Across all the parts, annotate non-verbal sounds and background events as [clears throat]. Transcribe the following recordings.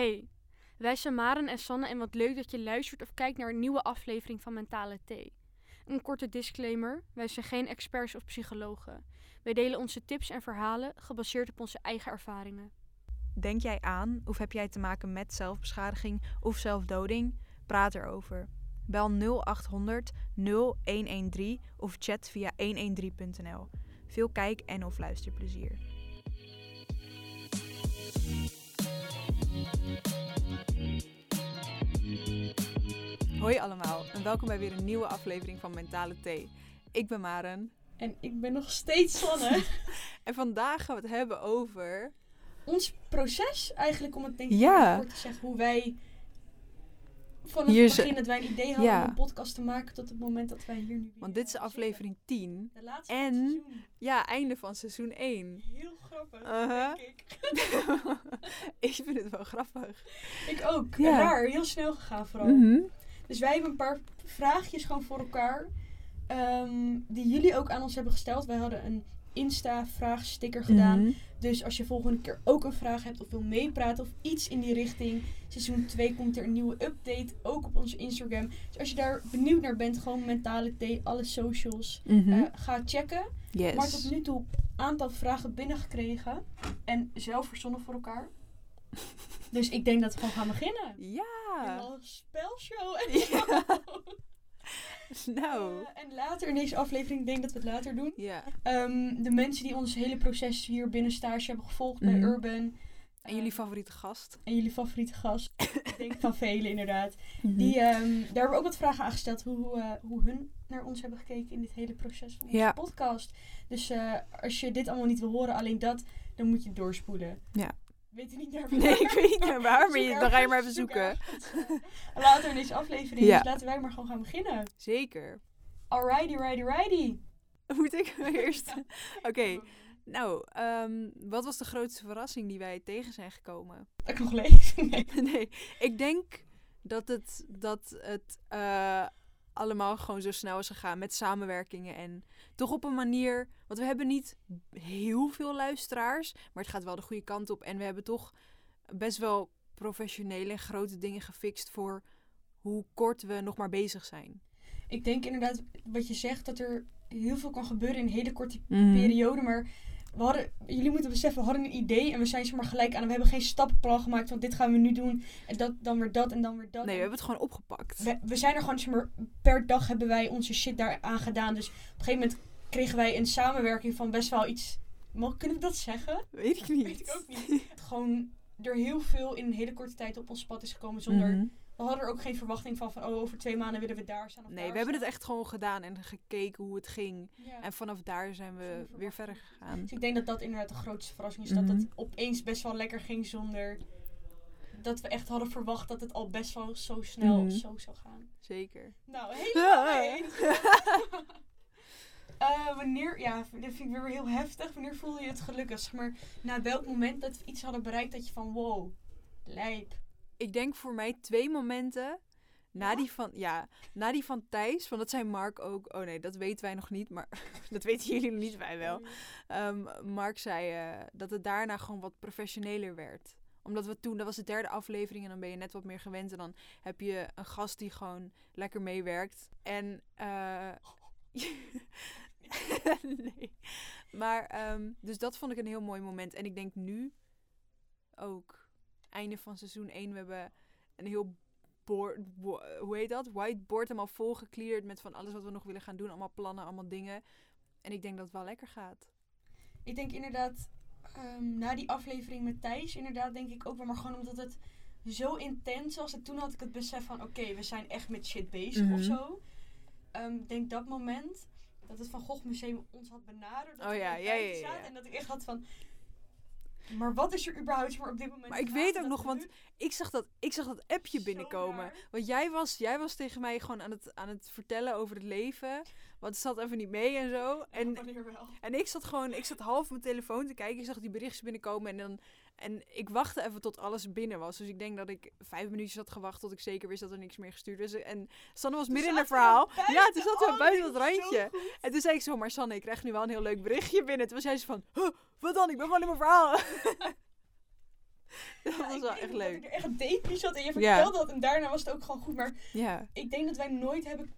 Hey, wij zijn Maren en Sanne en wat leuk dat je luistert of kijkt naar een nieuwe aflevering van Mentale Thee. Een korte disclaimer, wij zijn geen experts of psychologen. Wij delen onze tips en verhalen gebaseerd op onze eigen ervaringen. Denk jij aan of heb jij te maken met zelfbeschadiging of zelfdoding? Praat erover. Bel 0800 0113 of chat via 113.nl. Veel kijk- en of luisterplezier. Hoi allemaal en welkom bij weer een nieuwe aflevering van Mentale Thee. Ik ben Maren En ik ben nog steeds Sanne. [laughs] en vandaag gaan we het hebben over... Ons proces eigenlijk, om het denk ik Ja. te zeggen, hoe wij vanaf Hier het begin dat wij een idee hadden Ja. om een podcast te maken tot het moment dat wij hier nu weer Want dit is aflevering 10. zitten. De laatste en- van seizoen. Ja, einde van seizoen 1. Heel grappig, Uh-huh. denk ik. [laughs] ik vind het wel grappig. Ik ook. Ja. Raar, heel snel gegaan vooral. Mhm. Dus wij hebben een paar vraagjes gewoon voor elkaar. ehm, die jullie ook aan ons hebben gesteld. Wij hadden een Insta-vraagsticker gedaan. Mhm. Dus als je volgende keer ook een vraag hebt of wil meepraten of iets in die richting. Seizoen 2 komt er een nieuwe update. Ook op onze Instagram. Dus als je daar benieuwd naar bent, gewoon mentale thee, alle socials. Mhm. eh, ga checken. yes. Maar tot nu toe een aantal vragen binnengekregen. En zelf verzonnen voor elkaar. [laughs] Dus ik denk dat we gewoon gaan beginnen. Ja. Een spelshow en Ja. [laughs] [laughs] nou. Eh, en later in deze aflevering, ik denk dat we het later doen. Ja. Ehm, de mensen die ons hele proces hier binnen stage hebben gevolgd bij Mhm. Urban. En jullie Ehm, favoriete gast? En jullie favoriete gast. [laughs] ik denk van velen inderdaad. Mhm. Die, ehm, daar hebben we ook wat vragen aan gesteld. Hoe, hoe, eh, hoe hun naar ons hebben gekeken in dit hele proces van onze Ja. podcast. Dus eh, als je dit allemaal niet wil horen, alleen dat, dan moet je doorspoelen. Ja. Weet je niet naar Nee, ik weet niet naar waar, maar je, dan ga je maar even zoek zoeken. Eh, [laughs] later in deze aflevering. Ja. Dus laten wij maar gewoon gaan beginnen. Zeker. Alrighty, righty, righty. [laughs] Moet ik [laughs] eerst? Oké. Nou, ehm, wat was de grootste verrassing die wij tegen zijn gekomen? Dat ik nog leef. Nee. nee, ik denk dat het, dat het eh, allemaal gewoon zo snel is gegaan met samenwerkingen. En toch op een manier. Want we hebben niet heel veel luisteraars, maar het gaat wel de goede kant op. En we hebben toch best wel professionele en grote dingen gefixt voor hoe kort we nog maar bezig zijn. Ik denk inderdaad, wat je zegt, dat er heel veel kan gebeuren in een hele korte Mhm. periode. Maar we hadden, jullie moeten beseffen, we hadden een idee en we zijn zeg maar gelijk aan. We hebben geen stappenplan gemaakt van dit gaan we nu doen. En dat, dan weer dat en dan weer dat. Nee, we hebben het gewoon opgepakt. we, we zijn er gewoon, zeg maar, per dag hebben wij onze shit daar aan gedaan. Dus op een gegeven moment kregen wij een samenwerking van best wel iets... Mag, kunnen we dat zeggen? Weet ik niet. Weet ik ook niet. Gewoon er heel veel in een hele korte tijd op ons pad is gekomen zonder... Mhm. We hadden er ook geen verwachting van, van oh, over twee maanden willen we daar staan of Nee, daar we hebben het echt gewoon gedaan en gekeken hoe het ging. Ja. En vanaf daar zijn we weer verder gegaan. Dus ik denk dat dat inderdaad de grootste verrassing is. Mhm. Dat het opeens best wel lekker ging zonder dat we echt hadden verwacht dat het al best wel zo snel Mhm. zo zou gaan. Zeker. Nou, helemaal. [laughs] Eh, wanneer, ja, dit vind ik weer heel heftig. Wanneer voelde je het gelukkig? Zeg maar, na welk moment dat we iets hadden bereikt dat je van wow, lijp. Ik denk voor mij twee momenten. Na Ja? die van, ja, na die van Thijs, want dat zei Mark ook. Oh nee, dat weten wij nog niet, maar [laughs] dat weten jullie nog niet, wij wel. Ehm, Mark zei eh, dat het daarna gewoon wat professioneler werd. Omdat we toen, dat was de derde aflevering en dan ben je net wat meer gewend. En dan heb je een gast die gewoon lekker meewerkt. En, eh [laughs] [laughs] [laughs] nee. Maar, ehm, dus dat vond ik een heel mooi moment. En ik denk nu ook, einde van seizoen 1, we hebben een heel board, bo- hoe heet dat? Whiteboard helemaal volgekleerd met van alles wat we nog willen gaan doen. Allemaal plannen, allemaal dingen. En ik denk dat het wel lekker gaat. Ik denk inderdaad, ehm, na die aflevering met Thijs, inderdaad denk ik ook wel, maar gewoon omdat het zo intens was. En toen had ik het besef van, oké, we zijn echt met shit bezig Mhm. of zo. Ehm, Ik denk dat moment dat het Van Gogh Museum ons had benaderd. Dat Oh ja, ja, ja. En dat ik echt had van, maar wat is er überhaupt maar op dit moment Maar ik weet ook nog, want ik zag dat, ik zag dat appje binnenkomen. Want jij was, jij was tegen mij gewoon aan het, aan het vertellen over het leven. Want het zat even niet mee en zo. En, en ik zat gewoon, ik zat half op mijn telefoon te kijken. Ik zag die berichtjes binnenkomen en dan... En ik wachtte even tot alles binnen was. Dus ik denk dat ik vijf minuutjes had gewacht tot ik zeker wist dat er niks meer gestuurd was. En Sanne was midden in het verhaal. Ja, toen zaten we buiten dat was zo randje. En toen zei ik zo, maar Sanne, ik krijg nu wel een heel leuk berichtje binnen. Toen zei ze van, huh, wat dan? Ik ben gewoon in mijn verhaal. [laughs] Dat was wel echt nog Dat ik leuk. er echt depri zat en je Ja. vertelde dat en daarna was het ook gewoon goed. Maar Ja. ik denk dat wij nooit hebben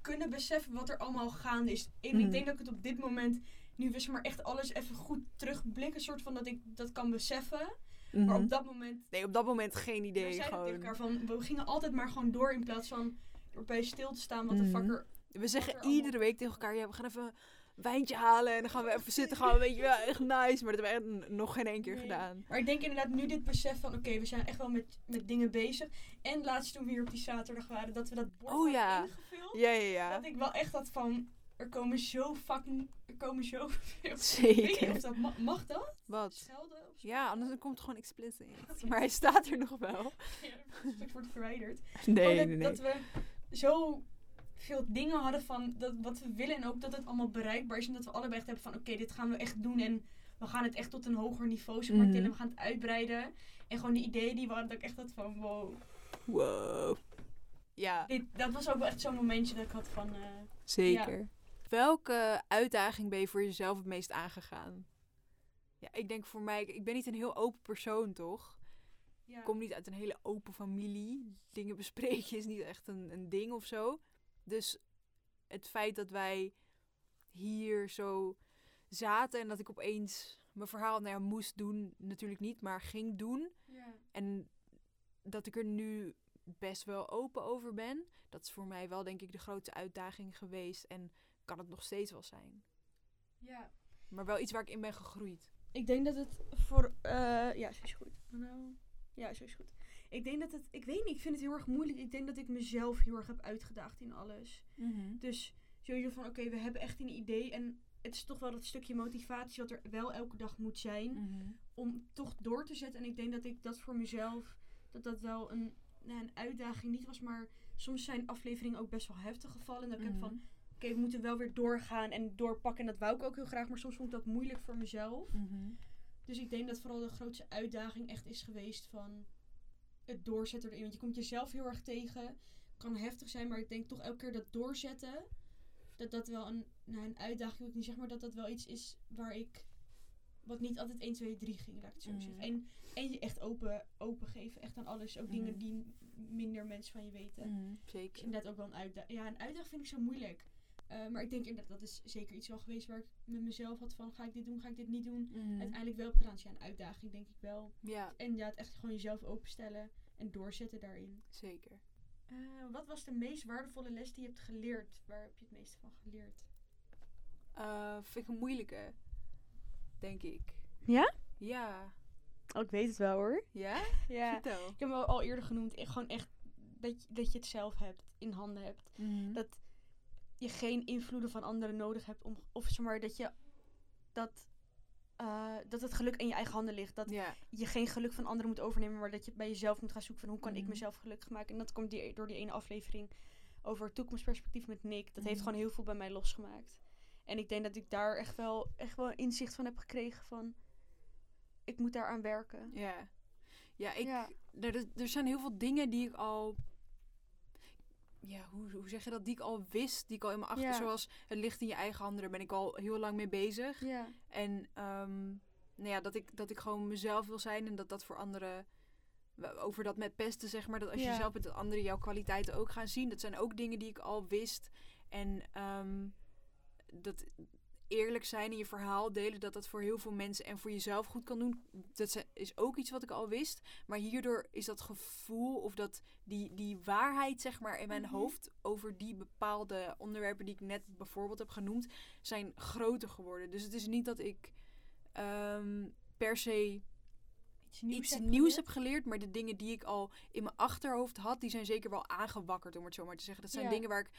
kunnen beseffen wat er allemaal gaande is. En ik denk dat ik het op dit moment, nu we zeg maar echt alles even goed terugblikken, soort van dat ik dat kan beseffen. Maar Mhm. op dat moment, Nee, op dat moment geen we idee. zeiden tegen Gewoon. elkaar van, we gingen altijd maar gewoon door in plaats van erbij stil te staan wat de Mhm. fuck er... We zeggen er allemaal- iedere week tegen elkaar, ja, we gaan even een wijntje halen en dan gaan we even zitten. Gaan we, weet je wel, echt nice. Maar dat hebben we echt nog geen één keer Nee. gedaan. Maar ik denk inderdaad nu dit besef van, oké, we zijn echt wel met, met dingen bezig. En laatst toen we hier op die zaterdag waren, dat we dat bord Oh ja. ingevuld. Ja, ja, ja. Dat ik wel echt had van, er komen zo fucking, er komen zo [laughs] veel. Zeker. of dat ma- mag dat? Wat? Schelden of zo? Ja, anders dan komt het gewoon explicit. Maar hij staat er nog wel. [laughs] Ja, het wordt verwijderd. Nee, dat, nee, nee. dat we zo veel dingen hadden van dat, wat we willen en ook dat het allemaal bereikbaar is. En dat we allebei echt hebben van oké, dit gaan we echt doen en we gaan het echt tot een hoger niveau zeg maar, Mhm. tillen. We gaan het uitbreiden. En gewoon die ideeën die we hadden, dat ik echt had van wow. Wow. Ja, Dit, dat was ook wel echt zo'n momentje dat ik had van... eh, zeker. Welke uitdaging ben je voor jezelf het meest aangegaan? Ja, ik denk voor mij, ik ben niet een heel open persoon, toch? ja. Ik kom niet uit een hele open familie. Dingen bespreken is niet echt een, een ding of zo. Dus het feit dat wij hier zo zaten en dat ik opeens mijn verhaal nou ja, moest doen, natuurlijk niet, maar ging doen. Ja. En dat ik er nu best wel open over ben. Dat is voor mij wel, denk ik, de grootste uitdaging geweest. En kan het nog steeds wel zijn. ja. Maar wel iets waar ik in ben gegroeid. Ik denk dat het voor... eh, ja, zo is goed. Nou, ja, zo is goed. Ik denk dat het... Ik weet niet, ik vind het heel erg moeilijk. Ik denk dat ik mezelf heel erg heb uitgedaagd in alles. Dus sowieso van, oké, we hebben echt een idee. En het is toch wel dat stukje motivatie wat er wel elke dag moet zijn. Mhm. Om toch door te zetten. En ik denk dat ik dat voor mezelf, dat dat wel een, nou, een uitdaging niet was. Maar soms zijn afleveringen ook best wel heftig gevallen. En dat ik heb Mhm. van, oké, we moeten wel weer doorgaan en doorpakken. En dat wou ik ook heel graag. Maar soms vond ik dat moeilijk voor mezelf. Mhm. Dus ik denk dat vooral de grootste uitdaging echt is geweest van het doorzetten erin. Want je komt jezelf heel erg tegen. Kan heftig zijn, maar ik denk toch elke keer dat doorzetten. Dat dat wel een, nou, een uitdaging wil ik niet zeggen, maar dat dat wel iets is waar ik. Wat niet altijd 1, 2, 3 ging, laat ik het zo zeggen. En, en je echt open, open geven, echt aan alles. Ook dingen Mhm. die minder mensen van je weten. Mhm. Dus Zeker. inderdaad ook wel een uitdaging. Ja, een uitdaging vind ik zo moeilijk. Eh, maar ik denk inderdaad, dat is zeker iets wel geweest waar ik met mezelf had van, ga ik dit doen, ga ik dit niet doen? Mhm. uiteindelijk wel heb gedaan. Dus ja, een uitdaging denk ik wel. Ja, En ja, het echt gewoon jezelf openstellen en doorzetten daarin. zeker. Eh, wat was de meest waardevolle les die je hebt geleerd? Waar heb je het meeste van geleerd? Eh, vind ik een moeilijke, denk ik. Ja? Ja. Oh, ik weet het wel hoor. Ja? [laughs] Ja. Vertel. Ik heb hem al eerder genoemd. Gewoon echt dat je, dat je het zelf hebt, in handen hebt. Mhm. Dat je geen invloeden van anderen nodig hebt. Om, of zeg maar dat je dat, eh, dat het geluk in je eigen handen ligt. Dat je geen geluk van anderen moet overnemen, maar dat je bij jezelf moet gaan zoeken van hoe kan ik Mhm. mezelf gelukkig maken. En dat komt die, door die ene aflevering over toekomstperspectief met Nick. Dat heeft Mhm. gewoon heel veel bij mij losgemaakt. En ik denk dat ik daar echt wel, echt wel inzicht van heb gekregen van ik moet daaraan werken. Ja. Ja, ik, Ja. Er- er zijn heel veel dingen die ik al... Ja, hoe, hoe zeg je dat? Die ik al wist, die ik al in mijn achter... Ja. Zoals het ligt in je eigen handen, daar ben ik al heel lang mee bezig. Ja. En ehm, nou ja, dat ik, dat ik gewoon mezelf wil zijn en dat dat voor anderen... Over dat met pesten, zeg maar. Dat als je zelf bent, dat anderen jouw kwaliteiten ook gaan zien. Dat zijn ook dingen die ik al wist. En ehm, dat eerlijk zijn in je verhaal delen, dat dat voor heel veel mensen en voor jezelf goed kan doen. Dat is ook iets wat ik al wist. Maar hierdoor is dat gevoel of dat die, die waarheid, zeg maar, in mijn Mhm. hoofd over die bepaalde onderwerpen die ik net bijvoorbeeld heb genoemd, zijn groter geworden. Dus het is niet dat ik ehm, per se Iets nieuws, iets heb nieuws geleerd. heb geleerd, maar de dingen die ik al in mijn achterhoofd had, die zijn zeker wel aangewakkerd, om het zo maar te zeggen. Dat zijn Ja. dingen waar ik,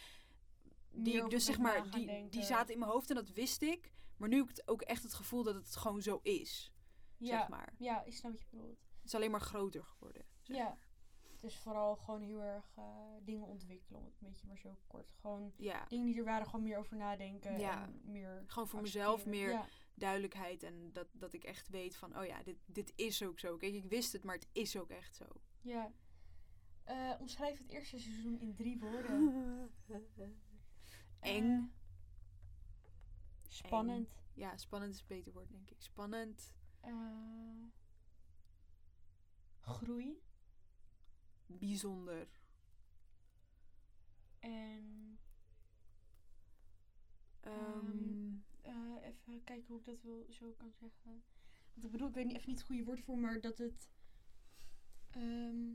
die ik dus zeg maar, die, die zaten in mijn hoofd en dat wist ik. Maar nu heb ik het ook echt het gevoel dat het gewoon zo is, ja. zeg maar. ja, ik snap wat je bedoelt. Het is alleen maar groter geworden. zeg Ja. maar. Dus vooral gewoon heel erg eh, dingen ontwikkelen, om het een beetje maar zo kort. Gewoon Ja, dingen die er waren, gewoon meer over nadenken. Ja. En meer gewoon voor mezelf meer Ja. duidelijkheid en dat, dat ik echt weet van, oh ja, dit, dit is ook zo. Kijk, ik wist het, maar het is ook echt zo. Ja. Eh, omschrijf het eerste seizoen in drie woorden. [laughs] Eng. Spannend. Ja, spannend is een beter woord, denk ik. Spannend. Eh, groei. Bijzonder. En Ehm, eh, even kijken hoe ik dat wil, zo kan zeggen. Want ik bedoel, ik weet niet, even niet het goede woord voor, maar dat het. ehm,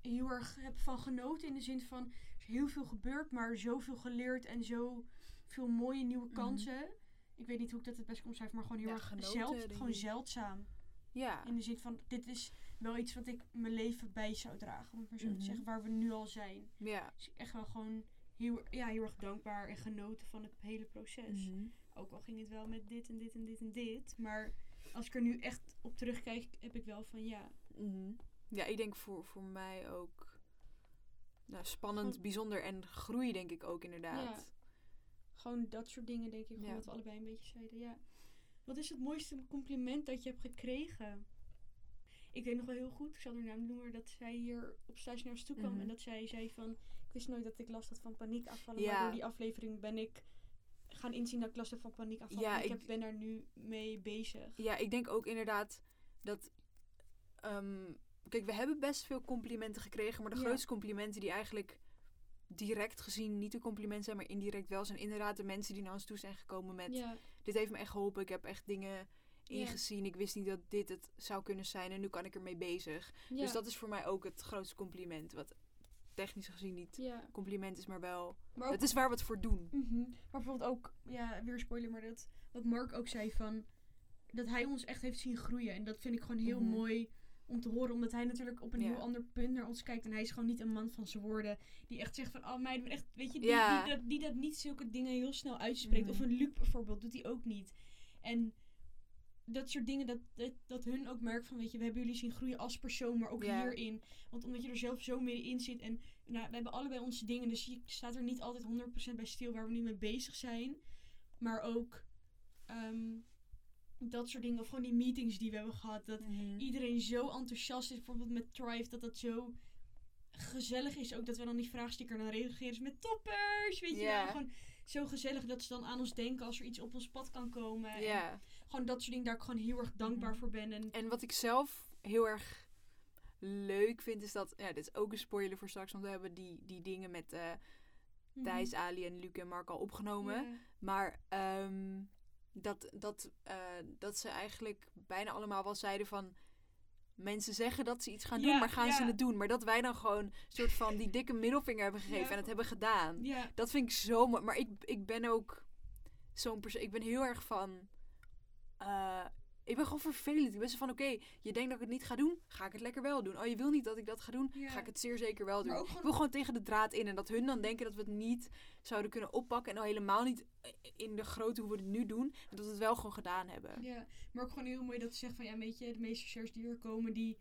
heel erg heb van genoten in de zin van is heel veel gebeurd, maar zoveel geleerd en zoveel mooie nieuwe Mhm. kansen. Ik weet niet hoe ik dat het best kan omschrijven, maar gewoon heel Ja, erg genoten, zeld, gewoon zeldzaam. ja. In de zin van, dit is wel iets wat ik mijn leven bij zou dragen, om het maar zo Mhm. te zeggen, waar we nu al zijn. Ja. Dus echt wel gewoon heel, ja, heel erg dankbaar en genoten van het hele proces. Mhm. Ook al ging het wel met dit en dit en dit en dit. Maar als ik er nu echt op terugkijk, heb ik wel van ja. Mhm. Ja, ik denk voor, voor mij ook nou, spannend, Gewoon- bijzonder en groei denk ik ook inderdaad. Ja. Gewoon dat soort dingen, denk ik. Gewoon wat we allebei een beetje zeiden. Ja. Wat is het mooiste compliment dat je hebt gekregen? Ik weet nog wel heel goed, ik zal haar naam noemen, dat zij hier op stage naar ons toe kwam. Mhm. En dat zij zei van, ik wist nooit dat ik last had van paniekafvallen. Ja. Maar door die aflevering ben ik gaan inzien dat ik last heb van paniekafvallen. Ja, ik, ik- heb, ben daar nu mee bezig. Ja, ik denk ook inderdaad dat. ehm, kijk, we hebben best veel complimenten gekregen, maar de Ja. grootste complimenten die eigenlijk direct gezien niet de complimenten zijn, maar indirect wel, zijn inderdaad de mensen die naar ons toe zijn gekomen met: Ja, Dit heeft me echt geholpen, ik heb echt dingen Ja. ingezien, ik wist niet dat dit het zou kunnen zijn en nu kan ik ermee bezig. Dus dat is voor mij ook het grootste compliment, wat technisch gezien niet ja. compliment is, maar wel. Maar ook Het is waar we het voor doen. Mhm. Maar bijvoorbeeld ook, ja, weer spoiler, maar dat wat Mark ook zei van dat hij ons echt heeft zien groeien. En dat vind ik gewoon heel Mhm. mooi om te horen, omdat hij natuurlijk op een Ja. heel ander punt naar ons kijkt. En hij is gewoon niet een man van zijn woorden die echt zegt van, oh meid, echt, weet je, die, Ja. die, dat, die dat niet zulke dingen heel snel uitspreekt. Mhm. Of een Luc bijvoorbeeld, doet hij ook niet. En dat soort dingen, dat, dat, dat hun ook merkt van, weet je, we hebben jullie zien groeien als persoon, maar ook hierin. Want omdat je er zelf zo middenin zit en nou, we hebben allebei onze dingen, dus je staat er niet altijd 100% bij stil waar we nu mee bezig zijn. Maar ook ehm, dat soort dingen, of gewoon die meetings die we hebben gehad, dat Mhm. iedereen zo enthousiast is, bijvoorbeeld met Thrive, dat dat zo gezellig is. Ook dat we dan die vraagsticker dan reageren is met toppers, weet je wel. Gewoon zo gezellig dat ze dan aan ons denken als er iets op ons pad kan komen. En Ja. gewoon dat soort dingen daar ik gewoon heel erg dankbaar Mhm. voor ben. En En wat ik zelf heel erg leuk vind, is dat. Ja, dit is ook een spoiler voor straks, want we hebben die, die dingen met Mhm. Thijs, Ali en Luc en Mark al opgenomen. Maar ehm, dat, dat, eh, dat ze eigenlijk bijna allemaal wel zeiden van. Mensen zeggen dat ze iets gaan doen, Ja, maar gaan ze het doen? Maar dat wij dan gewoon een soort van die dikke middelvinger hebben gegeven Ja. en het hebben gedaan. Dat vind ik zo mooi. Maar ik, ik ben ook zo'n persoon. Ik ben heel erg van. eh, ik ben gewoon vervelend. Ik ben zo van: oké, je denkt dat ik het niet ga doen, ga ik het lekker wel doen. Oh, je wil niet dat ik dat ga doen, Ja. ga ik het zeer zeker wel doen. Ik wil gewoon tegen de draad in. En dat hun dan denken dat we het niet zouden kunnen oppakken. En al helemaal niet in de grootte hoe we het nu doen. En dat we het wel gewoon gedaan hebben. Ja, maar ook gewoon heel mooi dat ze zegt van ja, weet je, de meeste shares die er komen, die,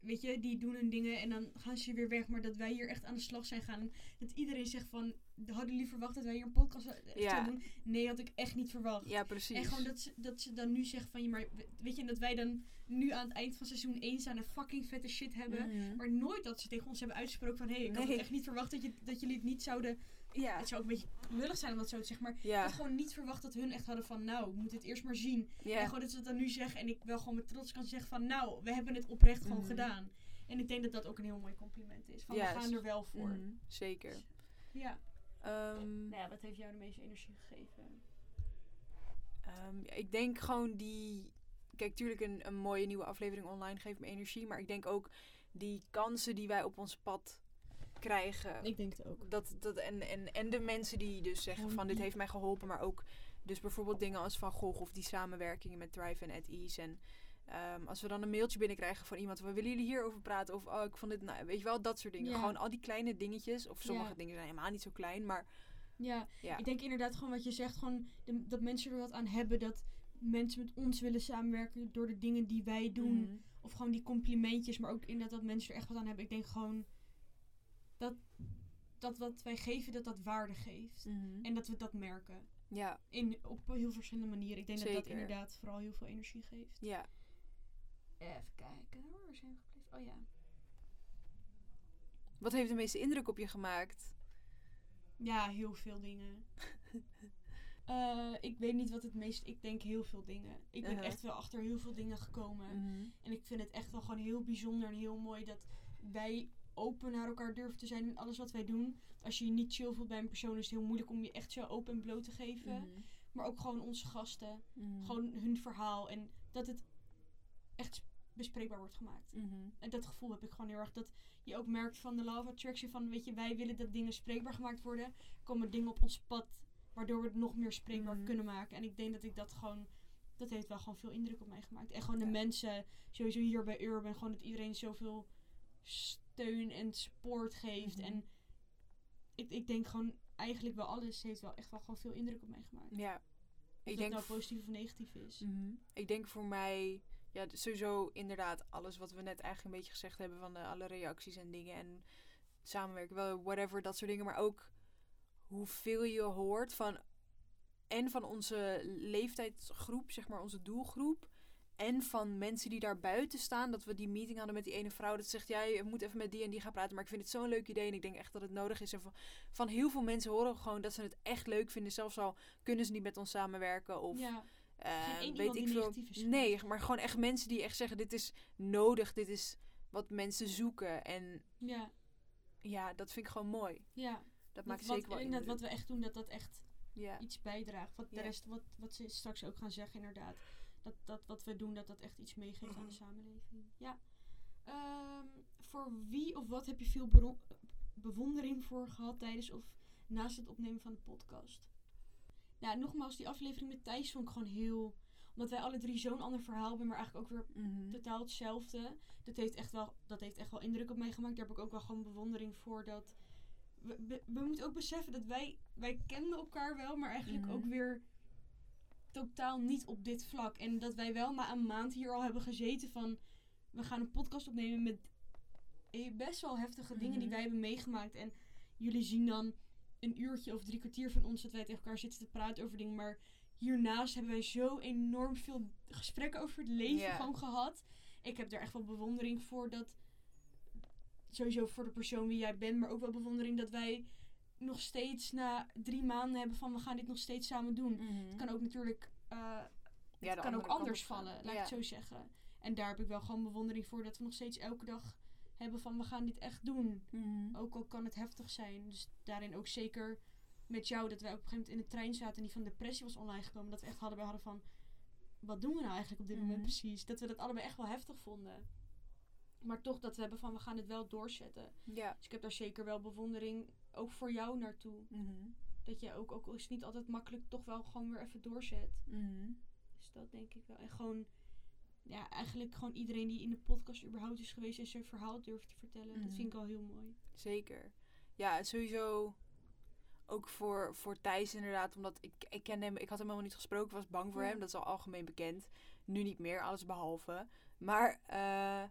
weet je, die doen hun dingen en dan gaan ze weer weg. Maar dat wij hier echt aan de slag zijn gaan. En dat iedereen zegt van, hadden jullie verwacht dat wij hier een podcast Ja. zouden doen? Nee, had ik echt niet verwacht. Ja, precies. En gewoon dat ze, dat ze dan nu zeggen van, ja, maar weet je, dat wij dan nu aan het eind van seizoen 1 staan en fucking vette shit hebben. Mhm. Maar nooit dat ze tegen ons hebben uitgesproken van, hé, hey, ik had Nee. echt niet verwacht dat, je, dat jullie het niet zouden... Ja. Het zou ook een beetje lullig zijn om dat zo te zeggen, maar ik Ja. had gewoon niet verwacht dat hun echt hadden van, nou, we moeten het eerst maar zien. En Ja. gewoon dat ze het dan nu zeggen en ik wel gewoon met trots kan zeggen van, nou, we hebben het oprecht gewoon Mhm. gedaan. En ik denk dat dat ook een heel mooi compliment is. Van, we gaan er wel voor. Mhm, Zeker. Ja. Ehm, Nou ja, wat heeft jou de meeste energie gegeven? Ehm, ja, ik denk gewoon die. Kijk, tuurlijk een, een mooie nieuwe aflevering online geeft me energie. Maar ik denk ook die kansen die wij op ons pad krijgen. Ik denk het ook. Dat, dat, en, en, en de mensen die dus zeggen van dit heeft mij geholpen. Maar ook dus bijvoorbeeld dingen als Van Gogh of die samenwerkingen met Thrive en At Ease. En ehm, als we dan een mailtje binnenkrijgen van iemand. Van, willen jullie hierover praten? Of oh, ik vond dit, nou, weet je wel, dat soort dingen. Ja. Gewoon al die kleine dingetjes. Of sommige Ja. dingen zijn helemaal niet zo klein. Maar Ja, ja. ik denk inderdaad gewoon wat je zegt, gewoon de- dat mensen er wat aan hebben, dat mensen met ons willen samenwerken door de dingen die wij doen. Mhm. Of gewoon die complimentjes, maar ook inderdaad dat mensen er echt wat aan hebben. Ik denk gewoon dat, dat wat wij geven, dat dat waarde geeft. Mhm. En dat we dat merken. Ja, In, op heel verschillende manieren. Ik denk dat dat inderdaad vooral heel veel energie geeft. ja. Even kijken hoor, zijn gebleven? Oh ja. Wat heeft de meeste indruk op je gemaakt? Ja, heel veel dingen. [laughs] Eh, ik weet niet wat het meest... Ik denk heel veel dingen. Ik ben Uh-huh. echt wel achter heel veel dingen gekomen. Mhm. En ik vind het echt wel gewoon heel bijzonder en heel mooi dat wij open naar elkaar durven te zijn in alles wat wij doen. Als je je niet chill voelt bij een persoon, is het heel moeilijk om je echt zo open en bloot te geven. Mhm. Maar ook gewoon onze gasten. Mhm. Gewoon hun verhaal. En dat het echt bespreekbaar wordt gemaakt. Mhm. En dat gevoel heb ik gewoon heel erg. Dat je ook merkt van de Law of Attraction. Van weet je, wij willen dat dingen spreekbaar gemaakt worden. Komen dingen op ons pad. Waardoor we het nog meer spreekbaar Mhm. kunnen maken. En ik denk dat ik dat gewoon. Dat heeft wel gewoon veel indruk op mij gemaakt. En gewoon de Ja. mensen. Sowieso hier bij Urban. Gewoon dat iedereen zoveel steun en support geeft. Mhm. En ik, ik denk gewoon eigenlijk wel alles heeft wel echt wel gewoon veel indruk op mij gemaakt. Ja. Of Ik dat denk nou positief of negatief is. Ik denk voor mij, ja, sowieso inderdaad alles wat we net eigenlijk een beetje gezegd hebben van de, alle reacties en dingen en samenwerken, wel whatever, dat soort dingen, maar ook hoeveel je hoort van en van onze leeftijdsgroep, zeg maar onze doelgroep. En van mensen die daar buiten staan. Dat we die meeting hadden met die ene vrouw. Dat zegt, jij moet even met die en die gaan praten. Maar ik vind het zo'n leuk idee. En ik denk echt dat het nodig is. En van, heel veel mensen horen gewoon dat ze het echt leuk vinden. Zelfs al kunnen ze niet met ons samenwerken. Of ja, één weet ik veel. Nee, maar gewoon echt mensen die echt zeggen: dit is nodig, dit is wat mensen zoeken. En ja, ja, dat vind ik gewoon mooi. ja. Dat maakt wat, zeker wel inderdaad, indruk. wat we echt doen, dat dat echt Ja. iets bijdraagt. Wat de Ja. rest, wat, wat ze straks ook gaan zeggen, inderdaad. Dat, dat wat we doen, dat dat echt iets meegeeft aan de samenleving. Ja. Ehm, voor wie of wat heb je veel bewondering voor gehad tijdens of naast het opnemen van de podcast? Nou, nogmaals, die aflevering met Thijs vond ik gewoon heel... Omdat wij alle drie zo'n ander verhaal hebben, maar eigenlijk ook weer Mhm. totaal hetzelfde. Dat heeft, echt wel, dat heeft echt wel indruk op mij gemaakt. Daar heb ik ook wel gewoon bewondering voor. Dat we, we, we moeten ook beseffen dat wij, wij kenden elkaar wel, maar eigenlijk Mhm. ook weer totaal niet op dit vlak. En dat wij wel na een maand hier al hebben gezeten van... We gaan een podcast opnemen met eh, best wel heftige dingen die Mhm. wij hebben meegemaakt. En jullie zien dan een uurtje of drie kwartier van ons dat wij tegen elkaar zitten te praten over dingen. Maar hiernaast hebben wij zo enorm veel gesprekken over het leven gewoon gehad. Ik heb daar echt wel bewondering voor dat... Sowieso voor de persoon wie jij bent, maar ook wel bewondering dat wij nog steeds na drie maanden hebben van we gaan dit nog steeds samen doen. Mhm. Het kan ook natuurlijk eh, Ja, het kan ook anders vallen, laat Ja. ik het zo zeggen. En daar heb ik wel gewoon bewondering voor dat we nog steeds elke dag hebben van we gaan dit echt doen. Mhm. Ook al kan het heftig zijn. Dus daarin ook zeker met jou dat wij op een gegeven moment in de trein zaten en die van depressie was online gekomen. Dat we echt hadden, hadden van wat doen we nou eigenlijk op dit moment Mhm. precies? Dat we dat allebei echt wel heftig vonden. Maar toch dat we hebben van we gaan het wel doorzetten. Ja. Dus ik heb daar zeker wel bewondering ook voor jou naartoe. Mhm. Dat je ook, ook is het niet altijd makkelijk, toch wel gewoon weer even doorzet. Mhm. Dus dat denk ik wel. En gewoon, ja, eigenlijk gewoon iedereen die in de podcast überhaupt is geweest en zijn verhaal durft te vertellen. Dat Mhm. vind ik al heel mooi. Zeker. Ja, sowieso ook voor, voor Thijs inderdaad. Omdat ik, ik ken hem, ik had hem helemaal niet gesproken, was bang voor Ja. hem. Dat is al algemeen bekend. Nu niet meer, alles behalve. Maar eh,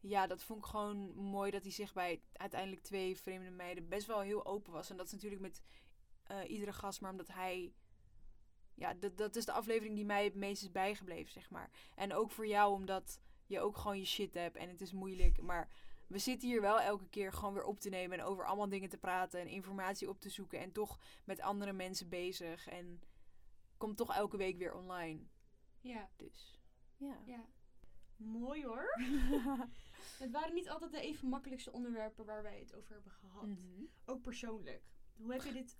ja, dat vond ik gewoon mooi dat hij zich bij uiteindelijk twee vreemde meiden best wel heel open was. En dat is natuurlijk met eh, iedere gast, maar omdat hij... Ja, dat, dat is de aflevering die mij het meest is bijgebleven, zeg maar. En ook voor jou, omdat je ook gewoon je shit hebt en het is moeilijk. Maar we zitten hier wel elke keer gewoon weer op te nemen en over allemaal dingen te praten en informatie op te zoeken en toch met andere mensen bezig en komt toch elke week weer online. Ja. Dus ja. ja. Mooi hoor. [laughs] [laughs] Het waren niet altijd de even makkelijkste onderwerpen waar wij het over hebben gehad. Mhm. Ook persoonlijk. Hoe heb, je dit,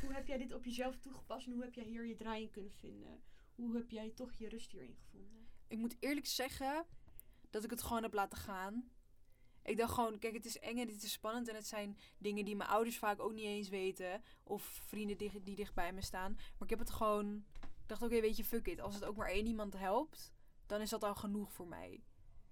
hoe heb jij dit op jezelf toegepast en hoe heb jij hier je draai in kunnen vinden? Hoe heb jij toch je rust hierin gevonden? Ik moet eerlijk zeggen dat ik het gewoon heb laten gaan. Ik dacht gewoon, kijk, het is eng en het is spannend. En het zijn dingen die mijn ouders vaak ook niet eens weten. Of vrienden die, dicht bij me staan. Maar ik heb het gewoon... Ik dacht, oké, weet je, fuck it. Als het ook maar één iemand helpt, dan is dat al genoeg voor mij.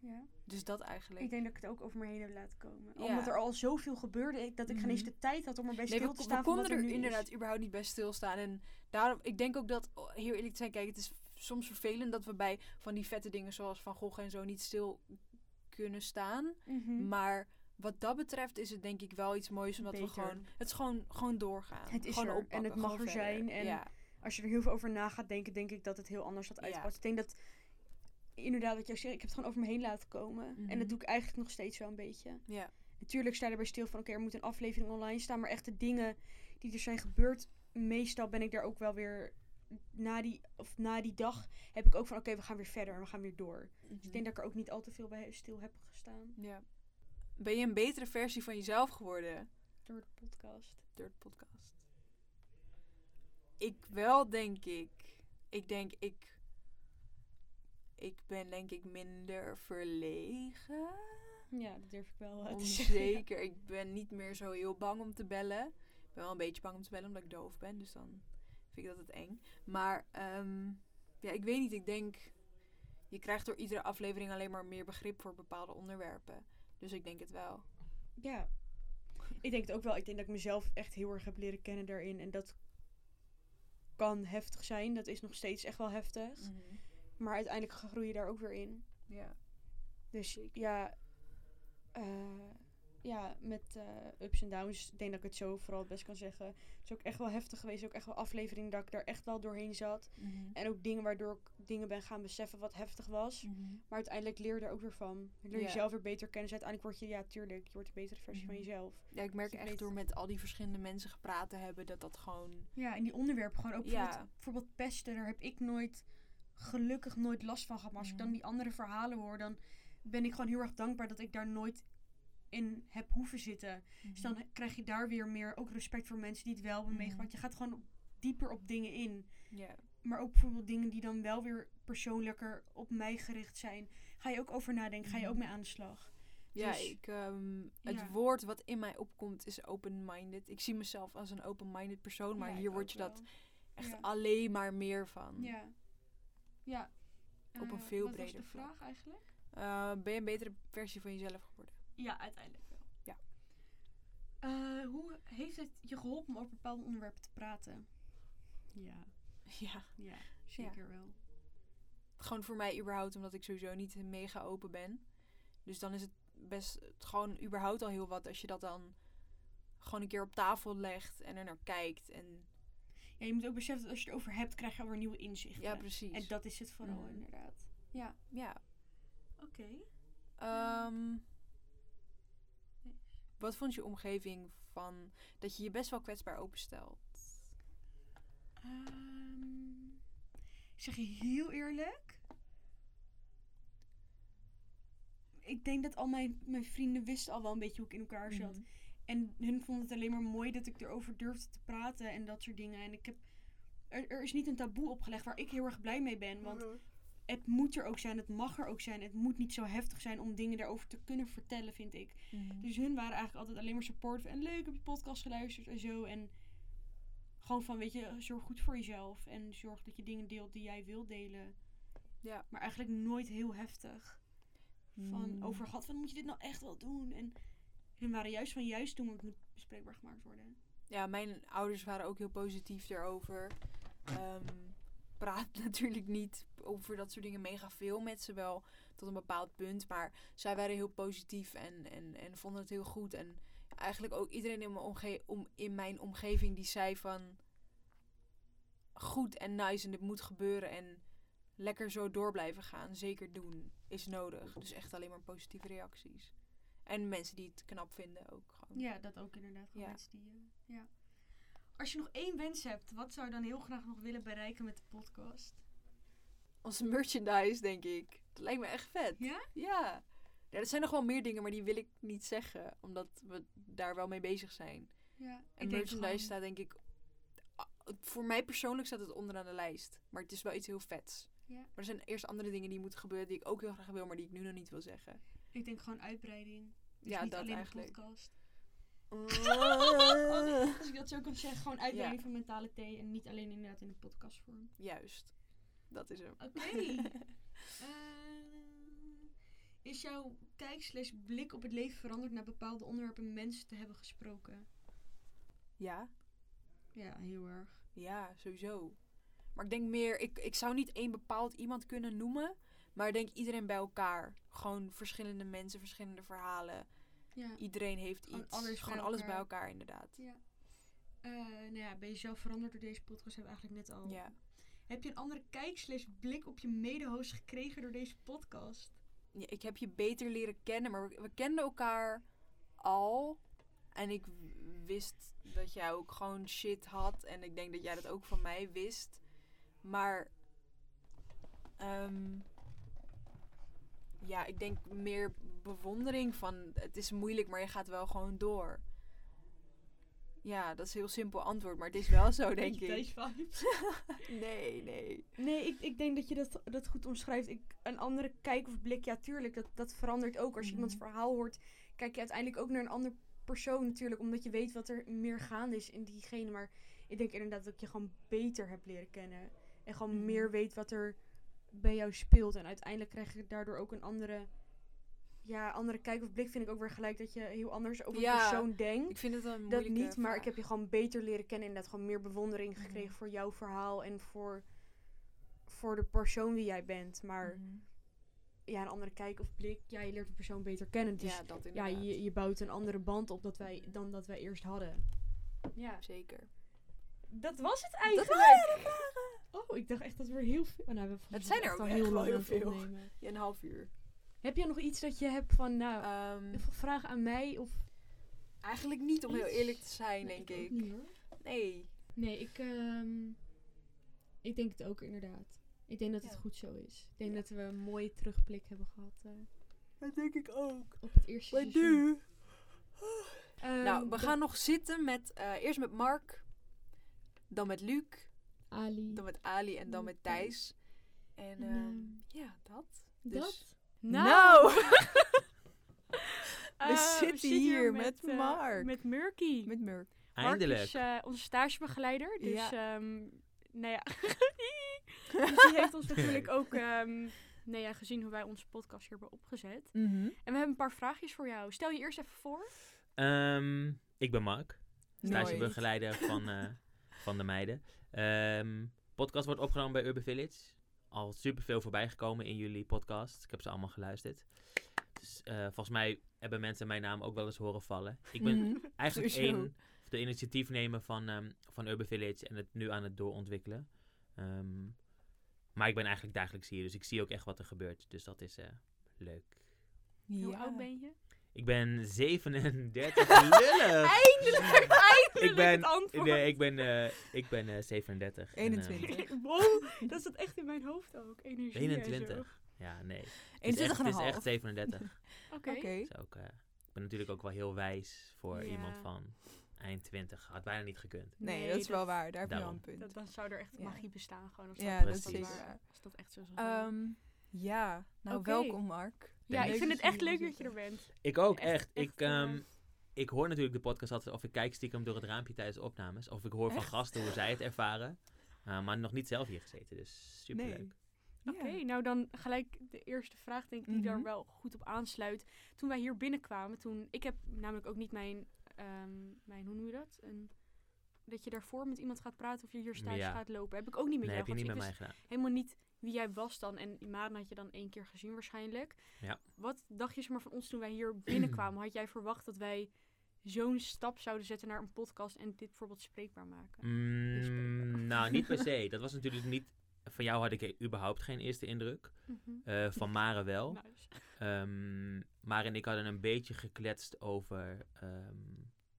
Ja. Dus dat eigenlijk. Ik denk dat ik het ook over me heen heb laten komen. Ja. Omdat er al zoveel gebeurde, ik- dat ik geen eens Mhm. de tijd had om erbij stil we, te we staan wat konden er is. inderdaad überhaupt niet bij stilstaan. En daarom, ik denk ook dat, oh, heel eerlijk te zijn, kijk, het is soms vervelend dat we bij van die vette dingen zoals Van Gogh en zo niet stil kunnen staan. Mhm. Maar wat dat betreft is het denk ik wel iets moois, omdat we gewoon, het is gewoon, gewoon doorgaan. Het is gewoon er, oppakken, en het mag er verder. zijn, en- ja. Als je er heel veel over na gaat denken, denk ik dat het heel anders had Ja. uitgepakt. Ik denk dat, inderdaad wat jij zegt, ik heb het gewoon over me heen laten komen. En Mhm. dat doe ik eigenlijk nog steeds wel een beetje. ja. Natuurlijk sta je erbij stil van, oké, er moet een aflevering online staan. Maar echt de dingen die er zijn gebeurd meestal ben ik daar ook wel weer... Na die, of na die dag heb ik ook van, oké, we gaan weer verder en we gaan weer door. Dus ik denk dat ik er ook niet al te veel bij stil heb gestaan Ja. Ben je een betere versie van jezelf geworden door de podcast. door de podcast? Ik wel, denk ik. Ik denk, ik... Ik ben denk ik minder verlegen. Ja, dat durf ik wel eh, [laughs] zeggen. Onzeker. Ik ben niet meer zo heel bang om te bellen. Ik ben wel een beetje bang om te bellen omdat ik doof ben. Dus dan vind ik dat het eng. Maar ehm, ja, ik weet niet. Ik denk... Je krijgt door iedere aflevering alleen maar meer begrip voor bepaalde onderwerpen. Dus ik denk het wel. Ja. Ik denk het ook wel. Ik denk dat ik mezelf echt heel erg heb leren kennen daarin. En dat kan heftig zijn. Dat is nog steeds echt wel heftig. Maar uiteindelijk groei je daar ook weer in. Ja. Dus ja, eh, ja, met eh, ups en downs, ik denk dat ik het zo vooral het best kan zeggen. Het is ook echt wel heftig geweest. Ook echt wel afleveringen dat ik daar echt wel doorheen zat. En ook dingen waardoor ik dingen ben gaan beseffen wat heftig was. Maar uiteindelijk leer je er ook weer van. Je leert Ja. jezelf weer beter kennen. Dus uiteindelijk word je, ja, tuurlijk, je wordt een betere versie van Mhm. jezelf. Ja, ik merk Dus echt weet- door met al die verschillende mensen gepraat te hebben dat dat gewoon. Ja, en die onderwerpen gewoon ook. Ja. Bijvoorbeeld, bijvoorbeeld pesten, daar heb ik nooit, gelukkig nooit last van gehad. Maar als ik dan Mhm. die andere verhalen hoor, dan ben ik gewoon heel erg dankbaar dat ik daar nooit in heb hoeven zitten. Dus dan krijg je daar weer meer ook respect voor mensen die het wel hebben Mhm. meegemaakt. Je gaat gewoon op- dieper op dingen in. Maar ook bijvoorbeeld dingen die dan wel weer persoonlijker op mij gericht zijn. Ga je ook over nadenken, ga je Mhm. ook mee aan de slag. Ja, Dus- ik, ehm, het Ja. woord wat in mij opkomt is open-minded. Ik zie mezelf als een open-minded persoon, maar Ja, hier word je dat echt Ja. alleen maar meer van. Ja. Ja. Op een Eh, veel wat was breder de vlak. vraag eigenlijk? Eh, ben je een betere versie van jezelf geworden? Ja, uiteindelijk wel. Ja. Eh, hoe heeft het je geholpen om over bepaalde onderwerpen te praten? Ja, Ja, ja, zeker wel. gewoon voor mij überhaupt, omdat ik sowieso niet mega open ben. Dus dan is het best het gewoon überhaupt al heel wat als je dat dan gewoon een keer op tafel legt en er naar kijkt. En Ja, je moet ook beseffen dat als je het over hebt, krijg je alweer nieuwe inzichten. ja, precies. En dat is het vooral Mhm. inderdaad. Ja, Ja. oké. Ehm, wat vond je omgeving van dat je je best wel kwetsbaar openstelt? Ehm, ik zeg je heel eerlijk. Ik denk dat al mijn, mijn vrienden wisten al wel een beetje hoe ik in elkaar zat. Mhm. En hun vonden het alleen maar mooi dat ik erover durfde te praten en dat soort dingen. En ik heb. Er, er is niet een taboe opgelegd waar ik heel erg blij mee ben. Want het moet er ook zijn, het mag er ook zijn. Het moet niet zo heftig zijn om dingen daarover te kunnen vertellen, vind ik. Mhm. Dus hun waren eigenlijk altijd alleen maar supportive en leuk op je podcast geluisterd en zo. En gewoon van, weet je, zorg goed voor jezelf. En zorg dat je dingen deelt die jij wilt delen. Ja. Maar eigenlijk nooit heel heftig. Van Mm. over gehad van, moet je dit nou echt wel doen? En hun waren juist van, juist want het moet bespreekbaar gemaakt worden. Ja, mijn ouders waren ook heel positief daarover. Ehm, praat [laughs] natuurlijk niet over dat soort dingen mega veel met ze wel tot een bepaald punt. Maar zij waren heel positief en, en, en vonden het heel goed. En eigenlijk ook iedereen in mijn, omge om, in mijn omgeving die zei van goed en nice en dit moet gebeuren en lekker zo door blijven gaan. Zeker doen is nodig. Dus echt alleen maar positieve reacties. En mensen die het knap vinden ook gewoon. Ja, dat ook inderdaad. Gewoon Ja. mensen die, eh, ja. Als je nog één wens hebt, wat zou je dan heel graag nog willen bereiken met de podcast? Onze merchandise, denk ik. Dat lijkt me echt vet. Ja? Ja. Ja, er zijn nog wel meer dingen, maar die wil ik niet zeggen. Omdat we daar wel mee bezig zijn. Ja. En merchandise gewoon- staat denk ik... Voor mij persoonlijk staat het onderaan de lijst. Maar het is wel iets heel vets. Ja. Maar er zijn eerst andere dingen die moeten gebeuren die ik ook heel graag wil, maar die ik nu nog niet wil zeggen. Ik denk gewoon uitbreiding. Dus Ja, niet dat alleen eigenlijk. een podcast. [laughs] Als ik dat zo kan zeggen, gewoon uitbreiding van mentale thee en niet alleen inderdaad in de podcastvorm. Juist. Dat is hem. Oké. [laughs] Eh, is jouw kijk slash blik op het leven veranderd na bepaalde onderwerpen mensen te hebben gesproken? Ja. Ja, heel erg. Ja, sowieso. Maar ik denk meer, ik, ik zou niet één bepaald iemand kunnen noemen. Maar ik denk iedereen bij elkaar. Gewoon verschillende mensen, verschillende verhalen. Ja. Iedereen heeft Gewoon iets. alles Gewoon bij alles bij elkaar. inderdaad. ja. Eh, nou ja, ben je zelf veranderd door deze podcast? Hebben we eigenlijk net al. Ja. Heb je een andere kijk blik op je mede-host gekregen door deze podcast? ja. Ik heb je beter leren kennen, maar we, we kenden elkaar al En ik wist dat jij ook gewoon shit had. En ik denk dat jij dat ook van mij wist. Maar... ehm, ja, ik denk meer bewondering van... Het is moeilijk, maar je gaat wel gewoon door. Ja, dat is een heel simpel antwoord. Maar het is wel zo, [laughs] denk ik. [laughs] Nee, nee. Nee, ik, ik denk dat je dat, dat goed omschrijft. Ik, een andere kijk of blik, ja, tuurlijk, dat, dat verandert ook. Als je Mhm. iemands verhaal hoort, kijk je uiteindelijk ook naar een ander persoon natuurlijk. Omdat je weet wat er meer gaande is in diegene. Maar ik denk inderdaad dat ik je gewoon beter hebt leren kennen. En gewoon Mhm. meer weet wat er bij jou speelt. En uiteindelijk krijg je daardoor ook een andere... Ja, andere kijk of blik vind ik ook weer gelijk dat je heel anders over Ja, een persoon denkt. Ik vind het een Dat niet, maar ik heb je gewoon beter leren kennen. Inderdaad, gewoon meer bewondering gekregen Mhm. voor jouw verhaal en voor, voor de persoon wie jij bent. Maar Mhm. ja, een andere kijk of blik. Ja, je leert de persoon beter kennen. Dus ja, dat ja, je, je bouwt een andere band op dat wij, dan dat wij eerst hadden. Ja, Zeker. dat was het Dat eigenlijk. waren de vragen. Oh, ik dacht echt dat we er heel veel... Nou, we volgens zijn er ook al echt heel lang heel het veel. opnemen. Ja, een half uur. Heb jij nog iets dat je hebt van, nou, Ehm, heel veel vragen aan mij? Of eigenlijk niet, om heel eerlijk te zijn, Nee, denk ik. niet. Nee. Nee, ik, ehm, ik denk het ook inderdaad. Ik denk dat het goed zo is. Ik denk Ja. dat we een mooie terugblik hebben gehad eh, Dat denk ik ook. op het eerste Maar seizoen. nu? Ehm, nou, we gaan nog zitten met... eh, eerst met Mark. Dan met Luc. Ali. Dan met Ali en dan met Thijs. En ehm, ehm, ja, dat. dat? Dus- Nou! [laughs] Eh, we zitten hier met eh, Mark. met Murky. Met Murk. Eindelijk. Mark is eh, onze stagebegeleider. Dus, Ja. ehm, nou ja. [laughs] dus die heeft ons natuurlijk ook, ehm, nou ja, gezien hoe wij onze podcast hier hebben opgezet. Mhm. En we hebben een paar vraagjes voor jou. Stel je eerst even voor. Ehm, ik ben Mark, stagebegeleider van, eh, van de meiden. Ehm podcast wordt opgenomen bij Urban Village. Al superveel voorbij gekomen in jullie podcast. Ik heb ze allemaal geluisterd. Dus eh, volgens mij hebben mensen mijn naam ook wel eens horen vallen. Ik ben [laughs] [laughs] eigenlijk één, de initiatiefnemer van, ehm, van Urban Village en het nu aan het doorontwikkelen. Ehm, maar ik ben eigenlijk dagelijks hier, dus ik zie ook echt wat er gebeurt. Dus dat is eh, leuk. Hoe Ja. oud ben je? Ik ben 37 [laughs] lullig. Eindelijk! Eindelijk Ik ben, het antwoord. nee, ik ben, eh, ik ben eh, 37. en, ehm, 21. [laughs] wow, dat zat echt in mijn hoofd ook. Energie en zo. 21. Ja, nee. Het is, echt, 21 en het is echt half. 37. [laughs] Oké. Oké. Dus ook, eh, ik ben natuurlijk ook wel heel wijs voor Ja. iemand van eind 20. Had bijna niet gekund. Nee, dat is wel waar. Daar heb je wel een punt. Dat, dan zou er echt Ja. magie bestaan. Gewoon, als Ja, dat, dat als is dat zeker waar-. Als dat echt zo zou zijn. Ja, nou welkom Mark. ja, ik vind het echt leuk dat je er bent. Ik ook, Echt, ik, ehm, eh, ik hoor natuurlijk de podcast altijd, of ik kijk stiekem door het raampje tijdens de opnames. Of ik hoor van gasten hoe zij het ervaren. Uh, maar nog niet zelf hier gezeten, dus superleuk. Nee. Oké, nou dan gelijk de eerste vraag denk ik die daar Mhm. wel goed op aansluit. Toen wij hier binnenkwamen, toen ik heb namelijk ook niet mijn, ehm, mijn hoe noem je dat? Een, dat je daarvoor met iemand gaat praten of je hier stage Ja. gaat lopen. Heb ik ook niet met Nee, jou heb je niet met mij gedaan. helemaal niet wie jij was dan. En Imaren had je dan één keer gezien waarschijnlijk. Ja. Wat dacht je zeg maar, van ons toen wij hier binnenkwamen? [clears throat] Had jij verwacht dat wij zo'n stap zouden zetten naar een podcast en dit bijvoorbeeld spreekbaar maken? Mm, nou, niet per se. [laughs] Dat was natuurlijk niet... Van jou had ik überhaupt geen eerste indruk. Mhm. Eh, van Mare wel. [laughs] Nice. Ehm Mare en ik hadden een beetje gekletst over ehm,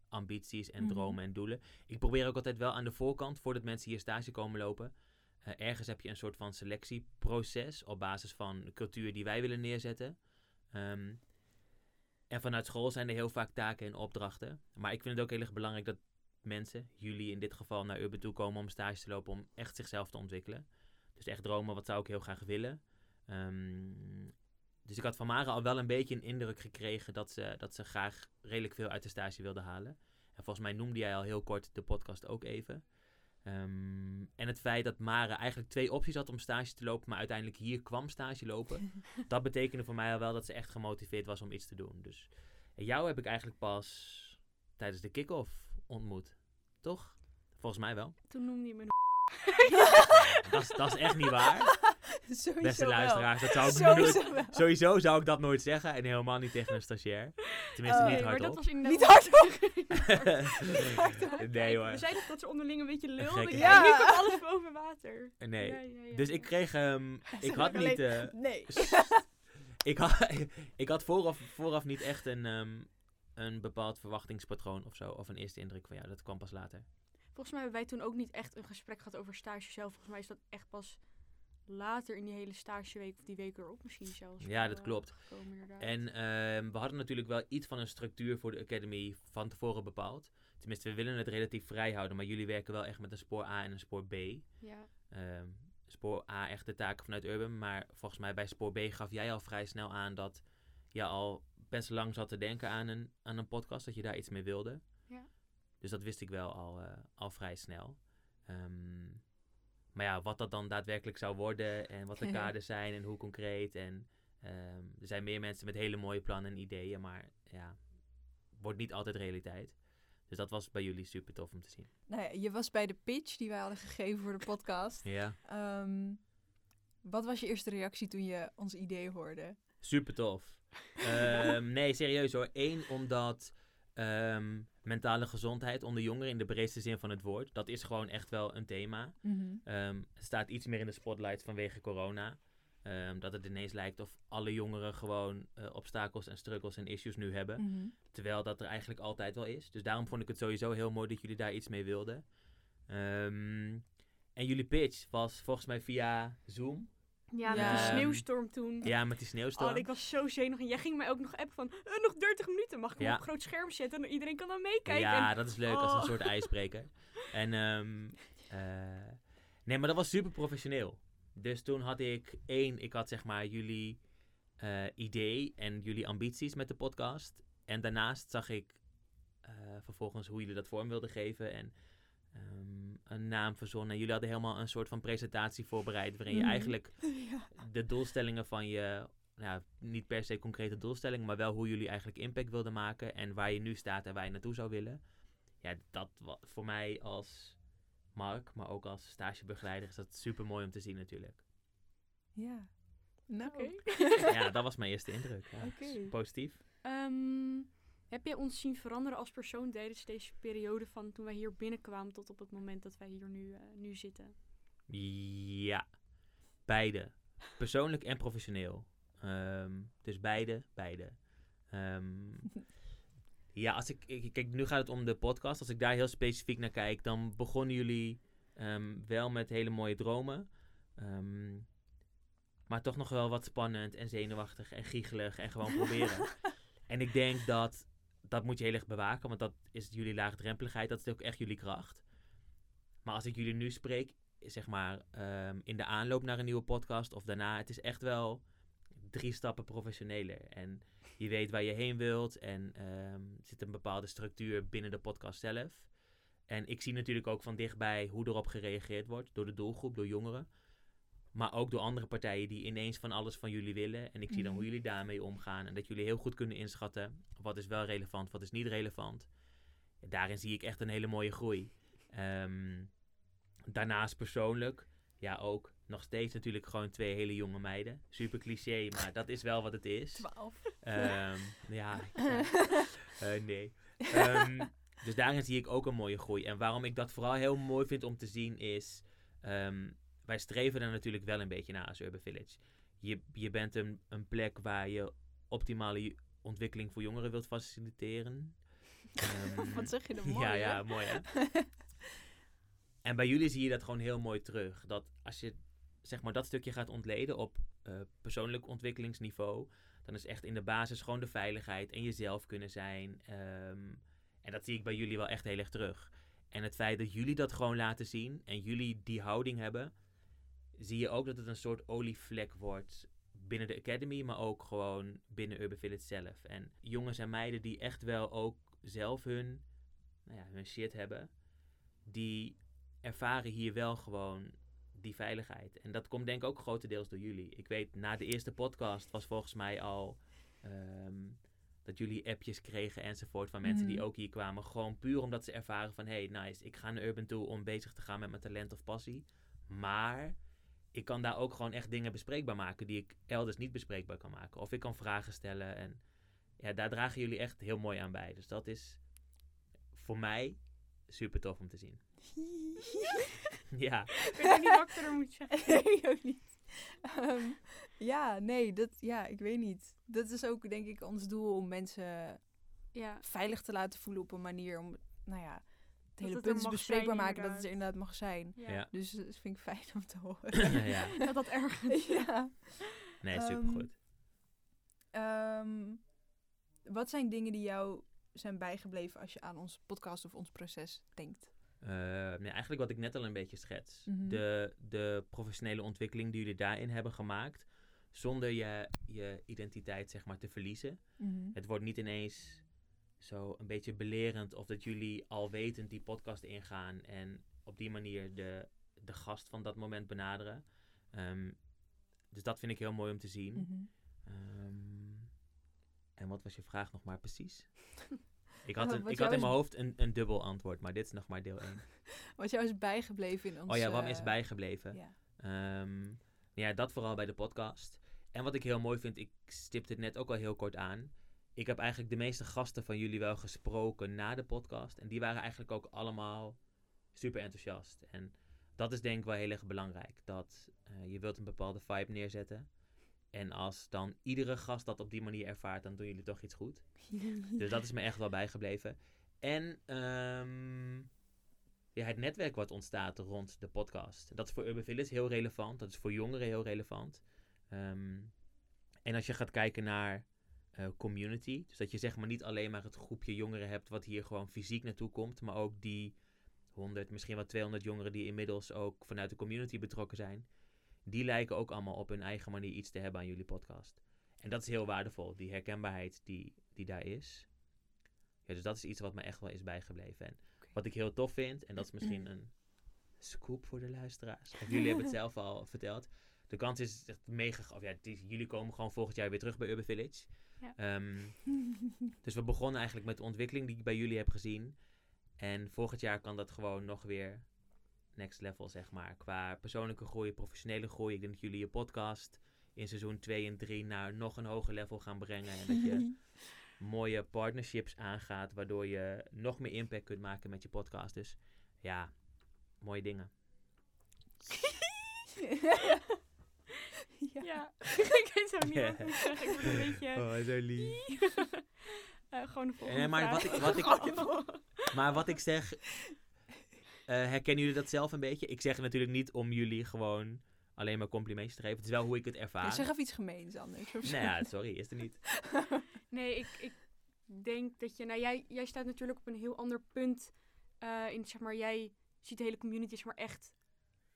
ambities en Mhm. dromen en doelen. Ik probeer ook altijd wel aan de voorkant, voordat mensen hier stage komen lopen. eh, ergens heb je een soort van selectieproces op basis van de cultuur die wij willen neerzetten. Ehm, en vanuit school zijn er heel vaak taken en opdrachten. Maar ik vind het ook heel erg belangrijk dat mensen, jullie in dit geval, naar Urban toe komen om stage te lopen om echt zichzelf te ontwikkelen. Dus echt dromen, wat zou ik heel graag willen. Ehm, dus ik had van Mara al wel een beetje een indruk gekregen dat ze, dat ze graag redelijk veel uit de stage wilde halen. En volgens mij noemde jij al heel kort de podcast ook even. Ehm, en het feit dat Mara eigenlijk twee opties had om stage te lopen, maar uiteindelijk hier kwam stage lopen. [laughs] dat betekende voor mij al wel dat ze echt gemotiveerd was om iets te doen. Dus jou heb ik eigenlijk pas tijdens de kick-off ontmoet. Toch? Volgens mij wel. Toen noemde je me [laughs] dat, is, dat is echt niet waar. [laughs] Sowieso Beste luisteraars, dat zou ik Sowieso nooit. Sowieso zou ik dat nooit zeggen en helemaal niet tegen een stagiair. Tenminste, Oh. niet Nee, maar dat hardop. Niet hardop. [laughs] nee hoor. We zeiden dat ze onderling een beetje lul. Gekke Ja. Ja. Nu komt alles boven water. Nee. Ja, ja, ja, Dus ja. ik kreeg, ehm, ik had niet, eh, Nee. ik had, ik had vooraf, vooraf niet echt een, ehm, een bepaald verwachtingspatroon of zo? Of een eerste indruk van jou? Dat kwam pas later. Volgens mij hebben wij toen ook niet echt een gesprek gehad over stage zelf. Volgens mij is dat echt pas later in die hele stageweek of die week erop misschien zelfs. Ja, dat eh, klopt. gekomen. En ehm, we hadden natuurlijk wel iets van een structuur voor de Academy van tevoren bepaald. Tenminste, we willen het relatief vrij houden, maar jullie werken wel echt met een spoor A en een spoor B. Ja. Ehm, spoor A echt de taken vanuit Urban, maar volgens mij bij spoor B gaf jij al vrij snel aan dat je al best lang zat te denken aan een, aan een podcast, dat je daar iets mee wilde. Dus dat wist ik wel al, eh, al vrij snel. Ehm, maar ja, wat dat dan daadwerkelijk zou worden en wat de [laughs] kaders zijn en hoe concreet. En ehm, er zijn meer mensen met hele mooie plannen en ideeën, maar ja, wordt niet altijd realiteit. Dus dat was bij jullie super tof om te zien. Nou ja, je was bij de pitch die wij hadden gegeven voor de podcast. Ja, Ehm, wat was je eerste reactie toen je ons idee hoorde? super tof. Nee, serieus hoor. Eén, omdat mentale gezondheid onder jongeren in de breedste zin van het woord, dat is gewoon echt wel een thema. Ehm, het staat iets meer in de spotlight vanwege corona. Ehm, dat het ineens lijkt of alle jongeren gewoon eh, obstakels en struggles en issues nu hebben. Mhm. Terwijl dat er eigenlijk altijd wel is. Dus daarom vond ik het sowieso heel mooi dat jullie daar iets mee wilden. Ehm, en jullie pitch was volgens mij via Zoom. Ja, met die sneeuwstorm toen. Ja, met die sneeuwstorm. Oh, ik was zo zenuwachtig. En jij ging mij ook nog appen van, eh, nog 30 minuten. Mag ik hem op groot scherm zetten? En iedereen kan dan meekijken. Ja, En- dat is leuk als een Oh. soort ijsbreker. [laughs] En ehm, eh, nee, maar dat was super professioneel. Dus toen had ik één, ik had zeg maar jullie eh, idee en jullie ambities met de podcast. En daarnaast zag ik vervolgens hoe jullie dat vorm wilden geven en ehm, een naam verzonnen. En jullie hadden helemaal een soort van presentatie voorbereid waarin je Mhm. eigenlijk [laughs] ja. de doelstellingen van je, nou, niet per se concrete doelstellingen, maar wel hoe jullie eigenlijk impact wilden maken en waar je nu staat en waar je naartoe zou willen. Ja, dat was voor mij als Mark, maar ook als stagebegeleider is dat super mooi om te zien natuurlijk. ja. Nou, Oké. Ja, dat was mijn eerste indruk. Ja. [laughs] Oké. Positief. Ehm, heb jij ons zien veranderen als persoon tijdens deze periode van toen wij hier binnenkwamen tot op het moment dat wij hier nu, eh, nu zitten? Ja, beide. Persoonlijk en professioneel. Ehm, dus beide, beide. Ehm, [laughs] ja, als ik, ik- Kijk, nu gaat het om de podcast. Als ik daar heel specifiek naar kijk, dan begonnen jullie ehm, wel met hele mooie dromen. Maar toch nog wel wat spannend en zenuwachtig en giechelig en gewoon proberen. [laughs] en ik denk dat dat moet je heel erg bewaken, want dat is jullie laagdrempeligheid. Dat is ook echt jullie kracht. Maar als ik jullie nu spreek, zeg maar ehm, in de aanloop naar een nieuwe podcast of daarna, het is echt wel drie stappen professioneler. En je weet waar je heen wilt en er zit een bepaalde structuur binnen de podcast zelf. En ik zie natuurlijk ook van dichtbij hoe erop gereageerd wordt door de doelgroep, door jongeren. Maar ook door andere partijen die ineens van alles van jullie willen. En ik zie dan hoe Mhm. jullie daarmee omgaan. En dat jullie heel goed kunnen inschatten wat is wel relevant, wat is niet relevant. Daarin zie ik echt een hele mooie groei. Ehm, daarnaast persoonlijk, ja ook nog steeds natuurlijk gewoon twee hele jonge meiden. Super cliché, maar dat is wel wat het is. Twaalf. Ehm, [laughs] ja. Eh, nee. Ehm, dus daarin zie ik ook een mooie groei. En waarom ik dat vooral heel mooi vind om te zien is... wij streven er natuurlijk wel een beetje naar als Urban Village. Je, je bent een, een plek waar je optimale ontwikkeling voor jongeren wilt faciliteren. [laughs] Ehm, Wat zeg je er [laughs] mooi, ja, hè? ja, mooi hè. [laughs] en bij jullie zie je dat gewoon heel mooi terug. Dat als je zeg maar dat stukje gaat ontleden op eh, persoonlijk ontwikkelingsniveau, dan is echt in de basis gewoon de veiligheid en jezelf kunnen zijn. Ehm, en dat zie ik bij jullie wel echt heel erg terug. En het feit dat jullie dat gewoon laten zien en jullie die houding hebben, zie je ook dat het een soort olievlek wordt binnen de Academy, maar ook gewoon binnen Urban Village zelf. En jongens en meiden die echt wel ook zelf hun, nou ja, hun shit hebben, die ervaren hier wel gewoon die veiligheid. En dat komt denk ik ook grotendeels door jullie. Ik weet, na de eerste podcast was volgens mij al ehm, dat jullie appjes kregen enzovoort van mensen die Mhm. ook hier kwamen. Gewoon puur omdat ze ervaren van, hey, nice, ik ga naar Urban toe om bezig te gaan met mijn talent of passie. Maar ik kan daar ook gewoon echt dingen bespreekbaar maken die ik elders niet bespreekbaar kan maken. Of ik kan vragen stellen en ja, daar dragen jullie echt heel mooi aan bij. Dus dat is voor mij super tof om te zien. [laughs] ja, Ik weet niet wat ik er moet zeggen. [laughs] nee, ook niet. Ehm, ja, nee, dat, ja, ik weet niet. Dat is ook denk ik ons doel om mensen Ja. veilig te laten voelen op een manier om, nou ja, hele het punt is bespreekbaar zijn, maken dat het er inderdaad mag zijn. Ja. Ja. Dus dat vind ik fijn om te horen. ja. [laughs] Dat dat ergens. [laughs] ja. Nee, Ehm, supergoed. Ehm, wat zijn dingen die jou zijn bijgebleven als je aan ons podcast of ons proces denkt? Eh, nee, eigenlijk wat ik net al een beetje schets. Mhm. de, de professionele ontwikkeling die jullie daarin hebben gemaakt. Zonder je, je identiteit zeg maar te verliezen. Het wordt niet ineens zo een beetje belerend of dat jullie al wetend die podcast ingaan en op die manier de, de gast van dat moment benaderen. Ehm, dus dat vind ik heel mooi om te zien. Mhm. Ehm, en wat was je vraag nog maar precies? [laughs] Ik Wat- had, een, wat ik had in is- mijn hoofd een, een dubbel antwoord, maar dit is nog maar deel 1. [laughs] Wat jou is bijgebleven in ons... Oh ja, is eh, bijgebleven? Ja. Ehm, ja, dat vooral bij de podcast. En wat ik heel mooi vind, ik stipte het net ook al heel kort aan. Ik heb eigenlijk de meeste gasten van jullie wel gesproken na de podcast. En die waren eigenlijk ook allemaal super enthousiast. En dat is denk ik wel heel erg belangrijk. Dat eh, je wilt een bepaalde vibe neerzetten. En als dan iedere gast dat op die manier ervaart, dan doen jullie toch iets goed. [laughs] Dus dat is me echt wel bijgebleven. En ehm, ja, het netwerk wat ontstaat rond de podcast. Dat is voor Urban Village heel relevant. Dat is voor jongeren heel relevant. Ehm, en als je gaat kijken naar eh, community. Dus dat je zeg maar niet alleen maar het groepje jongeren hebt wat hier gewoon fysiek naartoe komt. Maar ook die 100, misschien wel 200 jongeren die inmiddels ook vanuit de community betrokken zijn. Die lijken ook allemaal op hun eigen manier iets te hebben aan jullie podcast. En dat is heel waardevol. Die herkenbaarheid die, die daar is. Ja, dus dat is iets wat me echt wel is bijgebleven. En wat ik heel tof vind, en dat is misschien [clears throat] een scoop voor de luisteraars. Of jullie hebben het [laughs] zelf al verteld. De kans is echt mega. Of ja, jullie komen gewoon volgend jaar weer terug bij Urban Village. Ja. Ehm, [laughs] dus we begonnen eigenlijk met de ontwikkeling die ik bij jullie heb gezien. En volgend jaar kan dat gewoon nog weer next level, zeg maar. Qua persoonlijke groei, professionele groei. Ik denk dat jullie je podcast in seizoen 2 en 3 naar nog een hoger level gaan brengen. En dat je [laughs] mooie partnerships aangaat, waardoor je nog meer impact kunt maken met je podcast. Dus ja, mooie dingen. [laughs] [laughs] ja. Ja, [laughs] ik weet ook niet wat ik zeggen. Ik word een [laughs] beetje... Oh, zo lief. Eh, gewoon de volgende Eh, maar wat ik- wat ik-. Maar wat ik zeg, eh, herkennen jullie dat zelf een beetje? Ik zeg het natuurlijk niet om jullie gewoon alleen maar complimentjes te geven. Het is wel hoe ik het Ja, ervaar. zeg even iets gemeens anders. Of zo. Nou ja, sorry, is er niet. Nee, ik, ik denk dat je... Nou, jij, jij staat natuurlijk op een heel ander punt. eh, in, zeg maar, jij ziet de hele community zeg maar, echt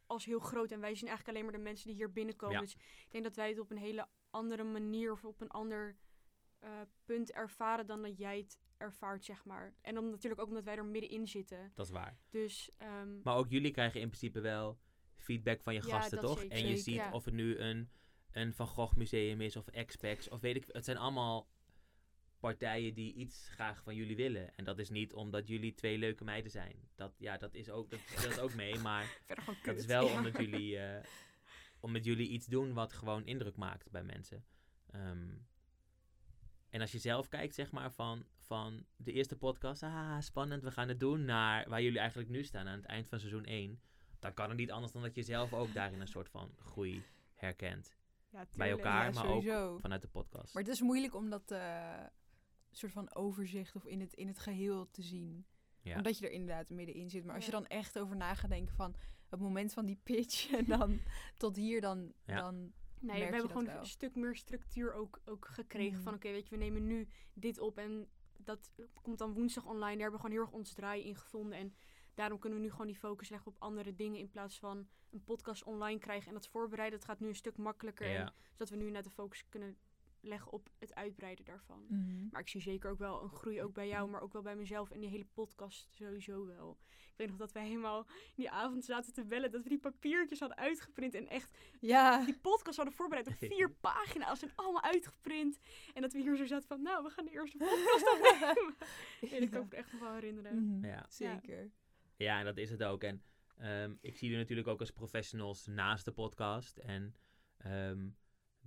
als heel groot. En wij zien eigenlijk alleen maar de mensen die hier binnenkomen. Ja. Dus ik denk dat wij het op een hele andere manier of op een ander eh, punt ervaren dan dat jij het ervaart, zeg maar. En dan natuurlijk ook omdat wij er middenin zitten. Dat is waar. Dus ehm, Maar ook jullie krijgen in principe wel feedback van je Ja, gasten, toch? zeker. En je ziet ja. of het nu een, een Van Gogh museum is of Expex of weet ik Het zijn allemaal partijen die iets graag van jullie willen. En dat is niet omdat jullie twee leuke meiden zijn. Dat, ja, dat is ook, dat speelt ook mee, [laughs] maar dat is wel Ja. omdat jullie, eh, omdat jullie iets doen wat gewoon indruk maakt bij mensen. Ehm, en als je zelf kijkt, zeg maar, van, van de eerste podcast, ah, spannend, we gaan het doen, naar waar jullie eigenlijk nu staan aan het eind van seizoen 1, dan kan het niet anders dan dat je zelf ook daarin een soort van groei herkent. ja, Bij elkaar, Ja, maar ook vanuit de podcast. Maar het is moeilijk om dat eh, soort van overzicht of in het, in het geheel te zien. Ja. Omdat je er inderdaad middenin zit. Maar als je dan echt over na gaat denken van het moment van die pitch [laughs] en dan tot hier, dan, Ja. dan Nee, merk we je hebben dat gewoon wel. een stuk meer structuur ook, ook gekregen. Mhm. Van oké, weet je, we nemen nu dit op en dat komt dan woensdag online. Daar hebben we gewoon heel erg ons draai in gevonden. En daarom kunnen we nu gewoon die focus leggen op andere dingen. In plaats van een podcast online krijgen en dat voorbereiden. Dat gaat nu een stuk makkelijker. En zodat we nu net de focus kunnen leggen op het uitbreiden daarvan. Mhm. Maar ik zie zeker ook wel een groei, ook bij jou, maar ook wel bij mezelf en die hele podcast sowieso wel. Ik weet nog dat wij helemaal die avond zaten te bellen, dat we die papiertjes hadden uitgeprint en echt Ja, die podcast hadden voorbereid op vier [laughs] pagina's en allemaal uitgeprint. En dat we hier zo zaten van, nou, we gaan de eerste podcast opnemen. [laughs] [laughs] Ja, dat kan ik me echt nog wel herinneren. Mhm. Ja. zeker. Ja, en dat is het ook. En ehm, ik zie jullie natuurlijk ook als professionals naast de podcast. En ehm,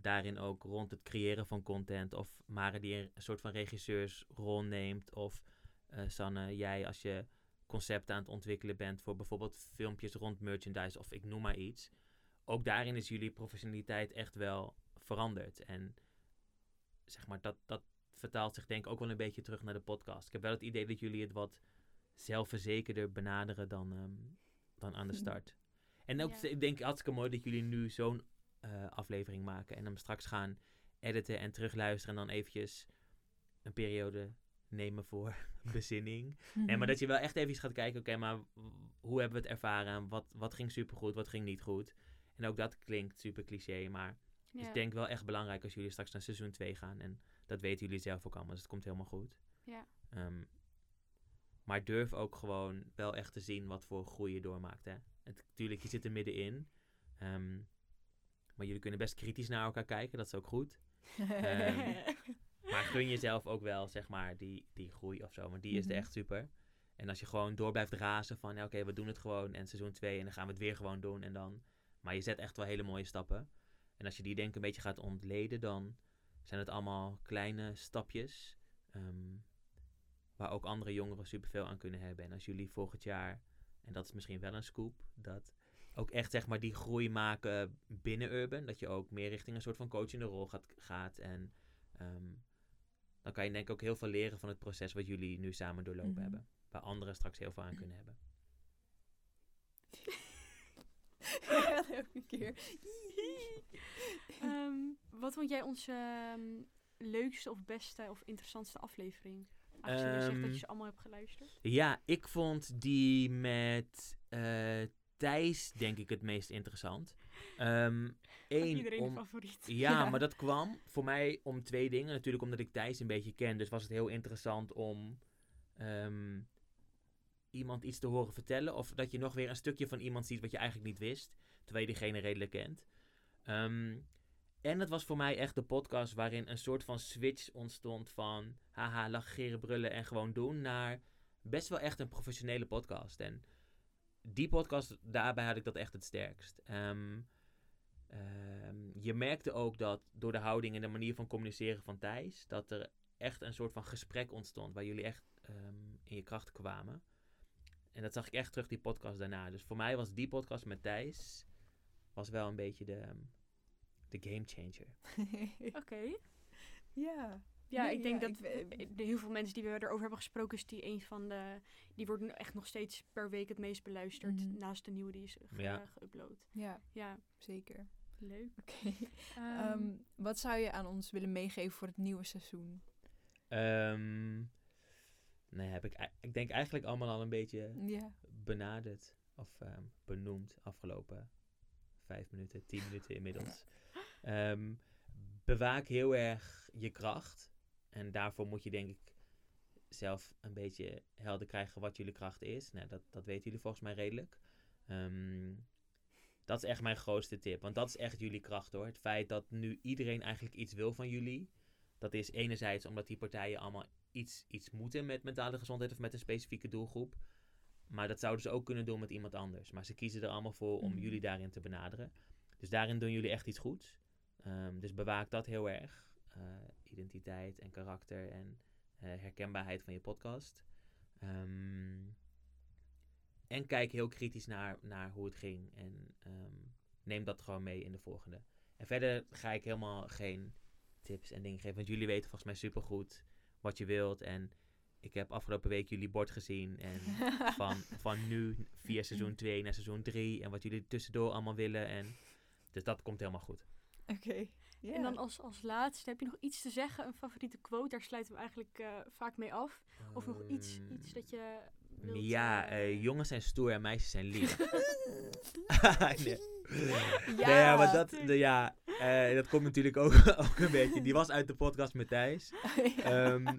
daarin ook rond het creëren van content. Of Mare die een soort van regisseursrol neemt. Of eh, Sanne, jij als je concepten aan het ontwikkelen bent voor bijvoorbeeld filmpjes rond merchandise of ik noem maar iets. Ook daarin is jullie professionaliteit echt wel veranderd. En zeg maar, dat, dat vertaalt zich denk ik ook wel een beetje terug naar de podcast. Ik heb wel het idee dat jullie het wat zelfverzekerder benaderen dan, ehm, dan aan de [laughs] start. En ook, Ja. ik denk hartstikke mooi dat jullie nu zo'n eh, aflevering maken. En hem straks gaan editen en terugluisteren. En dan eventjes een periode nemen voor [laughs] bezinning. Mhm. Nee, maar dat je wel echt even gaat kijken, oké, maar hoe hebben we het ervaren? Wat, wat ging supergoed, wat ging niet goed? En ook dat klinkt super cliché, maar Ja. ik denk wel echt belangrijk als jullie straks naar seizoen 2 gaan. En dat weten jullie zelf ook allemaal, dus het komt helemaal goed. Ja. Ehm, maar durf ook gewoon wel echt te zien wat voor groei je doormaakt. Hè? Het, tuurlijk, je zit er middenin. Ehm, maar jullie kunnen best kritisch naar elkaar kijken, dat is ook goed. [laughs] Ehm, Maar gun jezelf ook wel, zeg maar, die, die groei of zo. Want die is er Mhm. echt super. En als je gewoon door blijft razen van, ja, oké, we doen het gewoon. En seizoen 2 en dan gaan we het weer gewoon doen. En dan... Maar je zet echt wel hele mooie stappen. En als je die denk ik een beetje gaat ontleden, dan zijn het allemaal kleine stapjes. ehm, waar ook andere jongeren superveel aan kunnen hebben. En als jullie volgend jaar, en dat is misschien wel een scoop, dat ook echt zeg maar die groei maken binnen Urban. Dat je ook meer richting een soort van coachende rol gaat. gaat en ehm, dan kan je denk ik ook heel veel leren van het proces wat jullie nu samen doorlopen Mhm. hebben. Waar anderen straks heel veel aan kunnen hebben. [laughs] Ja, elke keer. [laughs] Ehm, wat vond jij onze ehm, leukste of beste of interessantste aflevering? Aangezien je zegt dat je ze allemaal hebt geluisterd. Ja, ik vond die met eh, Thijs denk ik het meest interessant. Ehm één, Iedereen om, favoriet. Ja, Ja. maar dat kwam voor mij om twee dingen. Natuurlijk omdat ik Thijs een beetje ken. Dus was het heel interessant om ehm, iemand iets te horen vertellen. Of dat je nog weer een stukje van iemand ziet wat je eigenlijk niet wist. Terwijl je diegene redelijk kent. Ehm, en het was voor mij echt de podcast waarin een soort van switch ontstond van... Haha, lacheren, brullen en gewoon doen. Naar best wel echt een professionele podcast. En die podcast, daarbij had ik dat echt het sterkst. Ehm, Ehm, je merkte ook dat door de houding en de manier van communiceren van Thijs, dat er echt een soort van gesprek ontstond waar jullie echt ehm, in je kracht kwamen. En dat zag ik echt terug die podcast daarna. Dus voor mij was die podcast met Thijs was wel een beetje de, de game changer. [laughs] Oké. ja. Ja, Nee, ik denk ja, dat ik- eh, de heel veel mensen die we erover hebben gesproken, is die een van de. Die wordt echt nog steeds per week het meest beluisterd. Mhm. Naast de nieuwe die is ge- Ja. geüpload. Ja, Ja, zeker. leuk. Oké. [laughs] Ehm, Ehm, wat zou je aan ons willen meegeven voor het nieuwe seizoen? Ehm nee, heb ik, ik denk eigenlijk allemaal al een beetje Ja. benaderd of ehm, benoemd afgelopen vijf minuten, tien minuten inmiddels. [laughs] Ehm, bewaak heel erg je kracht. En daarvoor moet je denk ik zelf een beetje helder krijgen wat jullie kracht is. Nou, dat, dat weten jullie volgens mij redelijk. Ehm, dat is echt mijn grootste tip. Want dat is echt jullie kracht hoor. Het feit dat nu iedereen eigenlijk iets wil van jullie. Dat is enerzijds omdat die partijen allemaal iets, iets moeten met mentale gezondheid of met een specifieke doelgroep. Maar dat zouden ze ook kunnen doen met iemand anders. Maar ze kiezen er allemaal voor om Mhm. jullie daarin te benaderen. Dus daarin doen jullie echt iets goeds. Ehm, dus bewaak dat heel erg. Eh, identiteit en karakter en eh, herkenbaarheid van je podcast. Ehm, en kijk heel kritisch naar, naar hoe het ging. En ehm, neem dat gewoon mee in de volgende. En verder ga ik helemaal geen tips en dingen geven. Want jullie weten volgens mij supergoed wat je wilt. En ik heb afgelopen week jullie bord gezien. En [laughs] van, van nu via seizoen 2 naar seizoen 3. En wat jullie tussendoor allemaal willen. En, dus dat komt helemaal goed. Oké. En dan als, als laatste, heb je nog iets te zeggen? Een favoriete quote? Daar sluiten we eigenlijk eh, vaak mee af. Of nog iets, iets dat je wilt... Ja, eh, eh, jongens zijn stoer en meisjes zijn lief. [laughs] [laughs] nee. Ja. [laughs] Nee, ja, maar dat, de, ja, eh, dat komt natuurlijk ook, [laughs] ook een beetje. Die was uit de podcast met Thijs. [laughs] Ehm,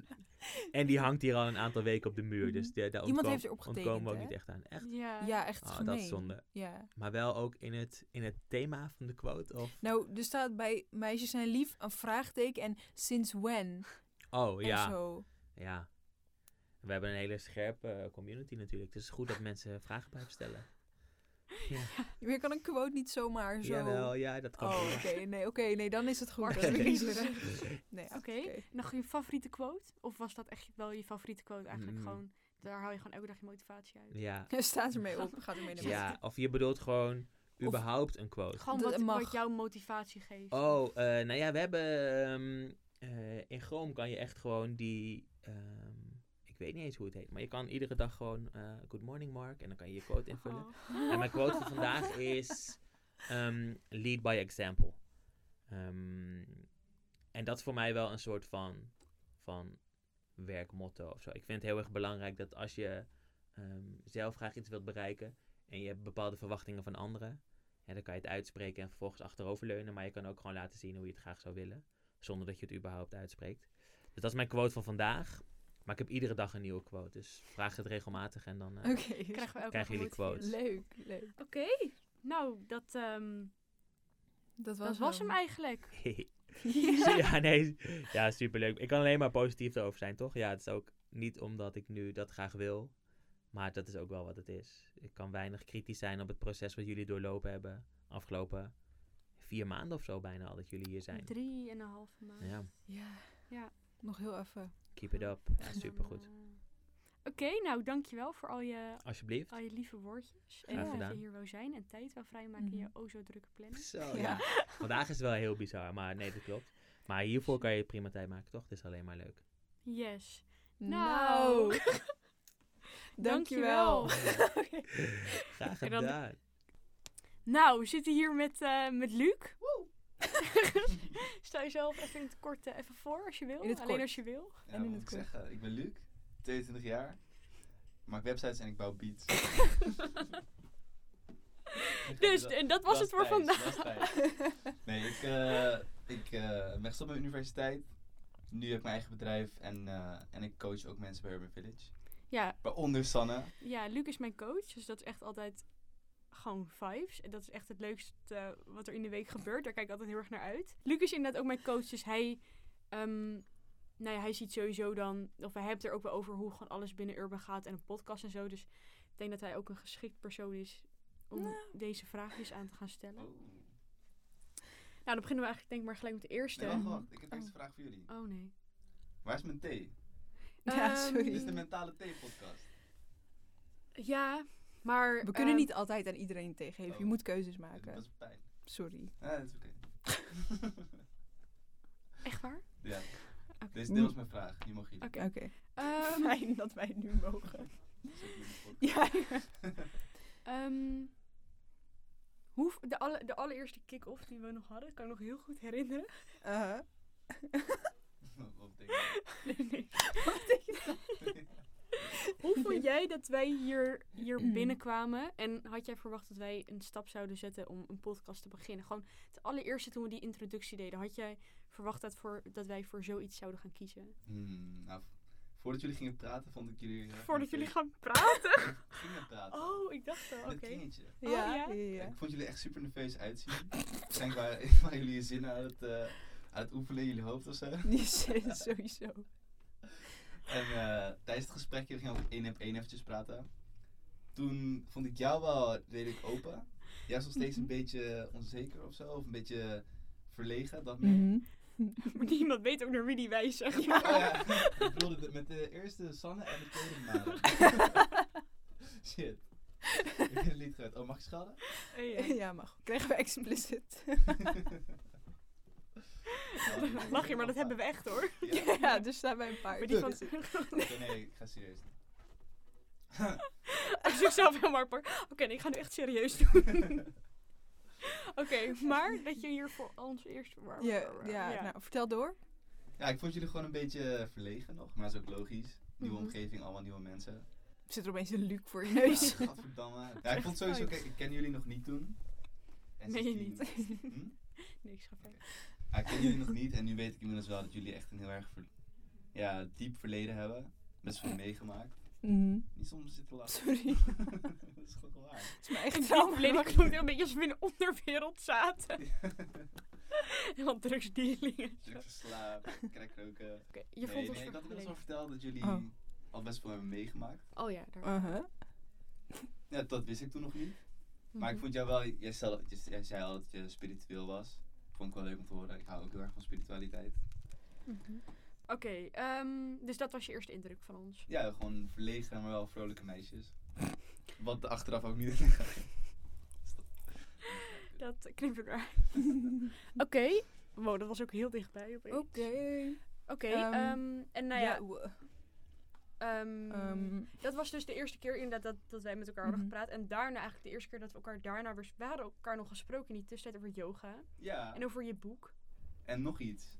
en die hangt hier al een aantal weken op de muur. Dus de, daar Iemand heeft erop getekend, ontkomen we ook hè? niet echt aan. Echt. Ja. ja, echt Oh, gemeen. dat is zonde. Ja. Maar wel ook in het, in het thema van de quote? Of? Nou, er staat bij meisjes zijn lief een vraagteken en sinds when Oh, en ja. zo. ja. We hebben een hele scherpe eh, community natuurlijk. Dus het is goed dat mensen vragen blijven stellen. Ja, [laughs] je kan een quote niet zomaar zo... Jawel, ja, dat kan. Oh, oké. Nee, oké. nee, dan is het goed. [laughs] Nee, ja, Oké. Nog je favoriete quote? Of was dat echt wel je favoriete quote eigenlijk Mm. gewoon... Daar haal je gewoon elke dag je motivatie uit. Ja. [laughs] Staat ermee op. Gaat ermee naar ja, of je bedoelt gewoon überhaupt een quote. Gewoon wat, wat jouw motivatie geeft. Oh, eh, nou ja, we hebben ehm, eh, in Chrome kan je echt gewoon die... ehm, ik weet niet eens hoe het heet. Maar je kan iedere dag gewoon... eh, good morning Mark. En dan kan je je quote invullen. Oh. En mijn quote van vandaag [laughs] is... ehm, lead by example. Ehm, en dat is voor mij wel een soort van, van werkmotto of zo. Ik vind het heel erg belangrijk dat als je ehm, zelf graag iets wilt bereiken... en je hebt bepaalde verwachtingen van anderen... Ja, dan kan je het uitspreken en vervolgens achteroverleunen. Maar je kan ook gewoon laten zien hoe je het graag zou willen. Zonder dat je het überhaupt uitspreekt. Dus dat is mijn quote van vandaag. Maar ik heb iedere dag een nieuwe quote. Dus vraag het regelmatig en dan eh, Oké. Krijgen we elke Krijgen jullie motivatie. Leuk, leuk. Oké, nou, dat, ehm, Dat was, dat was hem eigenlijk. [laughs] Ja. ja, nee. Ja, superleuk. Ik kan alleen maar positief erover zijn, toch? Ja, het is ook niet omdat ik nu dat graag wil. Maar dat is ook wel wat het is. Ik kan weinig kritisch zijn op het proces wat jullie doorlopen hebben. Afgelopen vier maanden of zo bijna al dat jullie hier zijn. Drie en een halve maand. Ja, Ja. Ja. Nog heel even. Keep it up. Ja, supergoed. eh, Oké, nou dankjewel voor al je, Alsjeblieft. al je lieve woordjes. En Graag dat je gedaan. hier wou zijn en tijd wou vrijmaken in je Mhm. o zo drukke planning. Zo, Ja. ja. [laughs] Vandaag is het wel heel bizar, maar nee, dat klopt. Maar hiervoor kan je prima tijd maken, toch? Het is alleen maar leuk. Yes. Nou. [laughs] [laughs] Dankjewel. Graag dan- gedaan. Nou, we zitten hier met, eh, met Luc. Stel jezelf even in het kort even voor als je wil. In het Alleen kort. als je wil. Ja, En in wat het moet ik zeggen? Ik ben Luc, 22 jaar. Ik maak websites en ik bouw beats. [laughs] Dus, en dat was het voor vandaag. vandaag. [laughs] Nee, ik, eh, ik eh, ben gestopt met universiteit. Nu heb ik mijn eigen bedrijf en, eh, en ik coach ook mensen bij Urban Village. Ja, Waaronder Sanne. ja, Luc is mijn coach. Dus dat is echt altijd gewoon vibes. En dat is echt het leukste eh, wat er in de week gebeurt. Daar kijk ik altijd heel erg naar uit. Luc is inderdaad ook mijn coach. Dus hij, ehm, nou ja, hij ziet sowieso dan... Of hij heeft er ook wel over hoe gewoon alles binnen Urban gaat. En een podcast en zo. Dus ik denk dat hij ook een geschikt persoon is om Nou. deze vraagjes aan te gaan stellen. Oh. Nou, dan beginnen we eigenlijk denk ik maar gelijk met de eerste. Nee, wacht, wacht. Ik heb eerst een vraag voor jullie. Oh nee. Waar is mijn thee? Ja, Ehm, sorry. Dit is de Mentale Thee podcast. Ja, maar... We kunnen ehm, niet altijd aan iedereen tegengeven. Je Oh. moet keuzes Dat maken. is pijn. Sorry. Ja, dat is oké. [laughs] Echt waar? ja, Oké. deze deel is mijn vraag. Die mogen jullie. Oké. Oké. Ehm, [laughs] Fijn dat wij nu mogen. Dat is ook jullie podcast. Ja. [laughs] Ehm, hoe, de, alle, de allereerste kick-off die we nog hadden, kan ik nog heel goed herinneren. Uh-huh. Wat betekent dat? Nee, nee. Wat betekent dat? [laughs] Hoe vond jij dat wij hier, hier [clears throat] binnenkwamen? En had jij verwacht dat wij een stap zouden zetten om een podcast te beginnen? Gewoon het allereerste toen we die introductie deden. Had jij verwacht dat, voor, dat wij voor zoiets zouden gaan kiezen? Hmm, nou, voordat jullie gingen praten, vond ik jullie... erg [laughs] Voordat jullie gaan praten? [laughs] Gingen praten. Oh, ik dacht. In Oké. kringetje. Oh, ja, ja? ja, ja. Ik vond jullie echt super nerveus uitzien. Waarschijnlijk waren, waren jullie je zinnen aan het, eh, aan het oefenen in jullie hoofd of zo. Die is sowieso. En eh, tijdens het gesprek gingen we ook één op één eventjes praten. Toen vond ik jou wel redelijk open. Jij was nog steeds een Mhm. beetje onzeker of zo. Of een beetje verlegen, dat meer. Mhm. [laughs] Maar niemand weet ook naar wie die wijzen. Oh ja, ik bedoelde het met de eerste Sanne en de tweede. [laughs] Shit. Ik heb het lied gehoord. Oh, mag ik schelden? Oh, ja. Ja, mag. Krijgen we explicit. [laughs] Lach je, maar dat hebben we echt hoor. Ja. ja, dus staan wij een paar. Maar die van... Oké, nee, ik ga serieus. [laughs] Ik zichzelf heel maar. Oké, nee, ik ga nu echt serieus doen. [laughs] Oké, maar dat je hier voor ons eerst... Ja, ja, nou, vertel door. Ja, ik vond jullie gewoon een beetje verlegen nog, maar dat is ook logisch. Nieuwe Mhm. omgeving, allemaal nieuwe mensen. Zit er opeens een Luc voor [laughs] je neus. Ja, gadverdamme. Ja, ik vond sowieso, kijk, ik ken jullie nog niet toen. En Nee, je sindsdien- Hm? Niks ga verder. Ik ken jullie nog niet en nu weet ik inmiddels wel dat jullie echt een heel erg ver- ja, diep verleden hebben. Best veel meegemaakt. Mhm. Niet soms zitten lachen. Sorry. [laughs] dat is gewoon waar. Het is mijn eigen het trauma. klinkt een beetje alsof we in de onderwereld zaten. [laughs] En wat drugsdealingen. Drugs verslaafd, crack roken. Oké, je nee, vond nee, ik had inmiddels al verteld dat jullie Oh. al best veel hebben meegemaakt. Oh ja, daar. Uh-huh. Ja, dat wist ik toen nog niet. Maar ik Mhm. vond jou wel, jij, stel, jij, jij zei al dat je spiritueel was. Vond ik wel leuk om te horen. Ik hou ook heel erg van spiritualiteit. Mhm. Oké, ehm, dus dat was je eerste indruk van ons. Ja, gewoon verlegen, maar wel vrolijke meisjes. [laughs] Wat de achteraf ook niet [laughs] Dat knipt ik eruit. [laughs] Oké, Wow, dat was ook heel dichtbij opeens. Oké. Oké, Ehm, ehm, en nou ja, ehm, ehm, dat was dus de eerste keer inderdaad dat, dat wij met elkaar hadden Mhm. gepraat. En daarna eigenlijk de eerste keer dat we elkaar daarna... weer- We hadden elkaar nog gesproken in die tussentijd over yoga. Ja. En over je boek. En nog iets.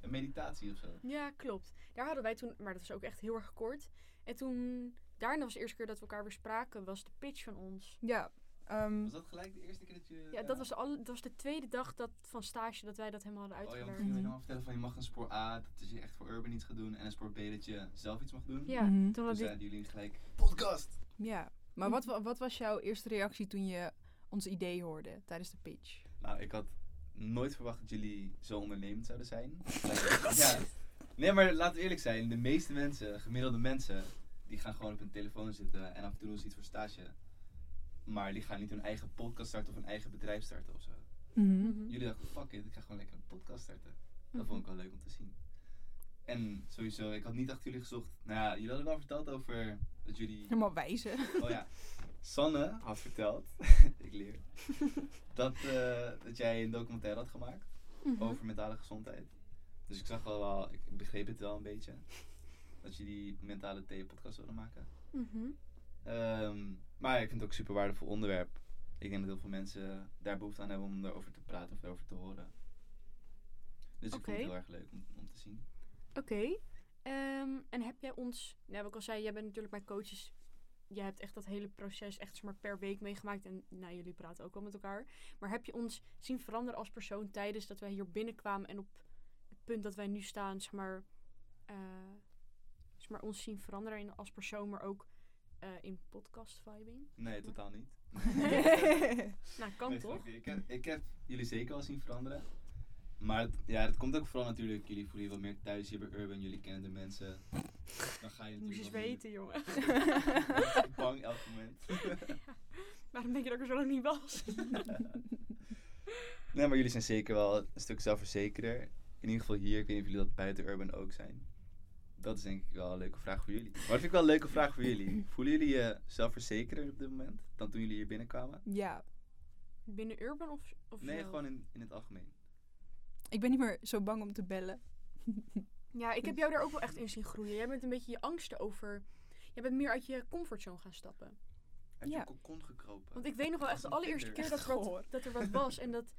Een meditatie of zo. Ja, klopt. Daar hadden wij toen... Maar dat was ook echt heel erg kort. En toen... Daarna was de eerste keer dat we elkaar weer spraken, was de pitch van ons. ja. Ehm, Was dat gelijk de eerste keer dat je... Ja, dat was, de alle, dat was de tweede dag dat, van stage dat wij dat helemaal hadden Oh ja, uitgewerkt. wil je nog vertellen van je mag een sport A, dat je echt voor urban iets gaat doen. En een sport B, dat je zelf iets mag doen. Ja, Mhm. toen Toen hadden we zeiden jullie gelijk, podcast! ja. Maar wat, wa- wat was jouw eerste reactie toen je ons idee hoorde tijdens de pitch? Nou, ik had nooit verwacht dat jullie zo ondernemend zouden zijn. [laughs] ja. Nee, maar laten we eerlijk zijn. De meeste mensen, gemiddelde mensen, die gaan gewoon op hun telefoon zitten en af en toe doen ze iets voor stage. Maar die gaan niet hun eigen podcast starten of een eigen bedrijf starten of zo. Mhm. Jullie dachten, fuck it, ik ga gewoon lekker een podcast starten. Dat Mhm. vond ik wel leuk om te zien. En sowieso, ik had niet achter jullie gezocht. Nou ja, jullie hadden wel verteld over dat jullie... Helemaal wijzen. Oh ja. Sanne had verteld, [laughs] ik leer, [laughs] dat, eh, dat jij een documentaire had gemaakt Mhm. over mentale gezondheid. Dus ik zag wel wel, ik, begreep het wel een beetje. Dat je die mentale thee-podcast wilde maken. Mhm. Ehm, maar ik vind het ook een super waardevol onderwerp. Ik denk dat heel veel mensen daar behoefte aan hebben om erover te praten of erover te horen. Dus ik vond het heel erg leuk om, om te zien. Oké. Ehm, en heb jij ons... Nou, wat ik al zei, jij bent natuurlijk mijn coach. Dus jij hebt echt dat hele proces echt maar, per week meegemaakt. En nou, jullie praten ook wel met elkaar. Maar heb je ons zien veranderen als persoon tijdens dat wij hier binnenkwamen... en op het punt dat wij nu staan, zeg maar... eh, zeg maar ons zien veranderen in, als persoon, maar ook eh, in podcast-vibing? Nee, totaal niet. [laughs] Nou, kan Nee, toch? Ik heb, ik heb jullie zeker wel zien veranderen. Maar het, ja, dat komt ook vooral natuurlijk. Jullie voelen je wat meer thuis hier bij Urban. Jullie kennen de mensen. Dan ga je Moest je natuurlijk eens weten, jongen. meer [laughs] bang elk moment. Waarom denk je dat ik er zo lang niet was? nee, maar jullie zijn zeker wel een stuk zelfverzekerder. In ieder geval hier. Ik weet niet of jullie dat buiten Urban ook zijn. Dat is denk ik wel een leuke vraag voor jullie. Maar dat vind ik wel een leuke vraag voor jullie. [clears throat] Voelen jullie je zelfverzekerder op dit moment dan toen jullie hier binnenkwamen? ja. Binnen Urban of, of Nee, zo? gewoon in, in het algemeen. Ik ben niet meer zo bang om te bellen. [laughs] Ja, ik heb jou daar ook wel echt in zien groeien. Jij bent een beetje je angsten over... Jij bent meer uit je comfortzone gaan stappen. Heb je Ja. een kokon gekropen? Want ik weet nog wel echt de [laughs] allereerste keer dat er, dat er wat was. [laughs] En dat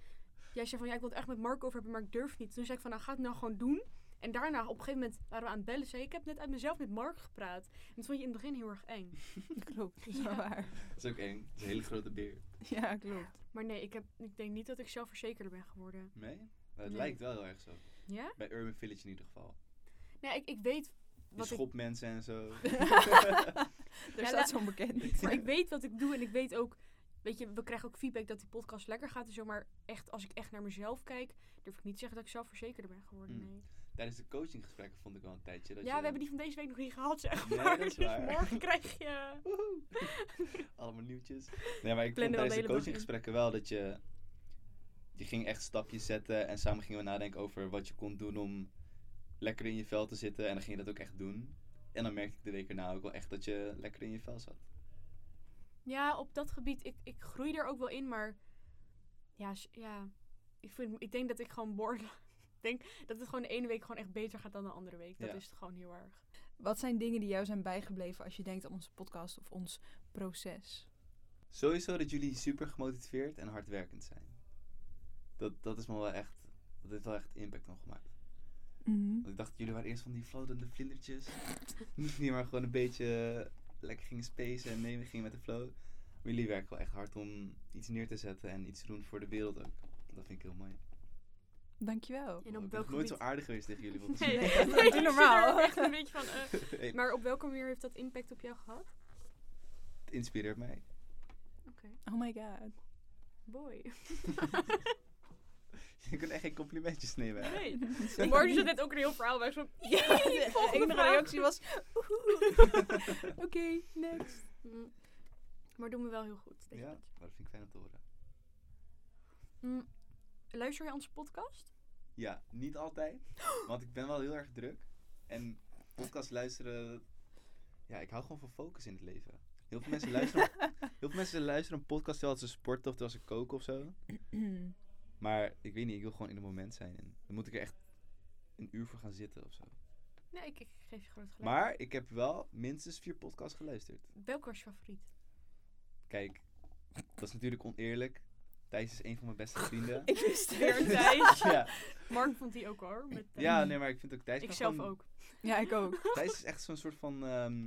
jij zei van, ja, ik wil het echt met Marco over hebben, maar ik durf niet. Toen zei ik van, nou, ga het nou gewoon doen. En daarna, op een gegeven moment, waren we aan het bellen. Zei ik, ik heb net uit mezelf met Mark gepraat. En dat vond je in het begin heel erg eng. [laughs] Klopt, dat is wel waar. Dat is ook eng. Dat is een hele grote beer. Ja, klopt. Maar nee, ik, heb, ik denk niet dat ik zelfverzekerder ben geworden. Nee? Maar het Nee. lijkt wel heel erg zo. Ja? Bij Urban Village in ieder geval. Nee, ik, ik weet Je wat ik... schopt mensen en zo. [laughs] [laughs] Er Ja, staat la- zo'n bekend. Maar ik weet wat ik doe en ik weet ook... Weet je, we krijgen ook feedback dat die podcast lekker gaat en zo. Maar echt, als ik echt naar mezelf kijk, durf ik niet te zeggen dat ik zelfverzekerder ben geworden. Mm. Nee. Tijdens de coachinggesprekken vond ik wel een tijdje dat Ja, je... we hebben die van deze week nog niet gehad, zeg Nee, maar. dat is [laughs] Dus morgen krijg je... [laughs] Allemaal nieuwtjes. Nee, maar ik vond Plannen tijdens de coachinggesprekken wel dat je... Je ging echt stapjes zetten en samen gingen we nadenken over wat je kon doen om lekker in je vel te zitten. En dan ging je dat ook echt doen. En dan merkte ik de week erna ook wel echt dat je lekker in je vel zat. Ja, op dat gebied, ik, ik groei er ook wel in, maar... Ja, ja ik, vind, ik denk dat ik gewoon boord... Ik denk dat het gewoon de ene week gewoon echt beter gaat dan de andere week. Dat Ja. is het gewoon heel erg. Wat zijn dingen die jou zijn bijgebleven als je denkt aan onze podcast of ons proces? Sowieso dat jullie super gemotiveerd en hardwerkend zijn. Dat, dat is me wel echt... Dat heeft wel echt impact op gemaakt. Want ik dacht, jullie waren eerst van die floatende vlindertjes. [laughs] die maar gewoon een beetje lekker gingen spacen en mee gingen met de flow. Maar jullie werken wel echt hard om iets neer te zetten en iets te doen voor de wereld ook. Dat vind ik heel mooi. Dankjewel. En ik op ben welk nog nooit zo aardig geweest tegen jullie. volgens [laughs] [laughs] Nee, nee, Doe nee, ik normaal. echt een beetje van... eh, [laughs] Hey, maar op welke manier heeft dat impact op jou gehad? het inspireert mij. Oké. Oh my god. Boy. Je kunt echt geen complimentjes nemen. hè? Nee. Zat net ook een heel verhaal bij. Zo, Ja, de enige reactie was... Oké, next. Mm. Maar doen we wel heel goed. Denk Ja, ik. dat vind ik fijn om te horen. Mm. Luister je onze podcast? Ja, niet altijd. [gasps] Want ik ben wel heel erg druk. En podcast luisteren... Ja, ik hou gewoon van focus in het leven. Heel veel mensen luisteren, [laughs] heel veel mensen luisteren een podcast terwijl ze sporten of terwijl ze koken of zo. [clears throat] Maar ik weet niet, ik wil gewoon in het moment zijn. En dan moet ik er echt een uur voor gaan zitten of zo. Nee, ik, ik geef je groot gelijk. Maar ik heb wel minstens vier podcasts geluisterd. Welke was je favoriet? Kijk, dat is natuurlijk oneerlijk. Thijs is een van mijn beste [laughs] vrienden. Ik wist [laughs] het. Weer Thijs. ja. Mark vond die ook hoor. Met ja, nee, maar ik vind ook Thijs... Ik zelf gewoon- ook. Ja, ik ook. [laughs] Thijs is echt zo'n soort van... ehm,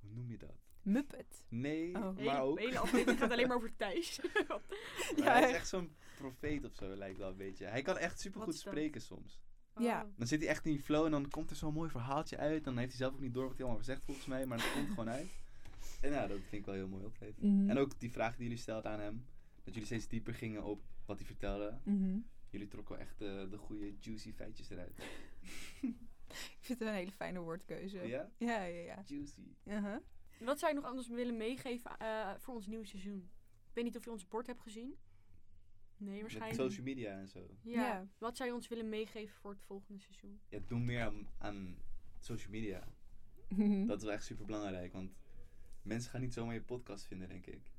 hoe noem je dat? Muppet. Nee, Oh. maar ook... hele aflevering gaat alleen maar over Thijs. [laughs] Ja, hij is echt. zo'n profeet of zo, lijkt wel een beetje. Hij kan echt supergoed spreken soms. Ja. Oh. Dan zit hij echt in die flow en dan komt er zo'n mooi verhaaltje uit. Dan heeft hij zelf ook niet door wat hij allemaal gezegd volgens mij, maar dat komt gewoon uit. En ja, dat vind ik wel heel mooi opgeven. Mhm. En ook die vragen die jullie stelden aan hem. Dat jullie steeds dieper gingen op wat hij vertelde. Mhm. Jullie trokken wel echt de, de goede juicy feitjes eruit. [laughs] Ik vind het een hele fijne woordkeuze. Ja? Ja, ja, ja. Juicy. Uh-huh. Wat zou je nog anders willen meegeven eh, voor ons nieuwe seizoen? Ik weet niet of je ons bord hebt gezien. Nee, Met waarschijnlijk. social media en zo. Ja. Ja. Wat zou je ons willen meegeven voor het volgende seizoen? Ja, doe meer aan, aan social media. [laughs] Dat is wel echt super belangrijk. Want mensen gaan niet zomaar je podcast vinden, denk ik.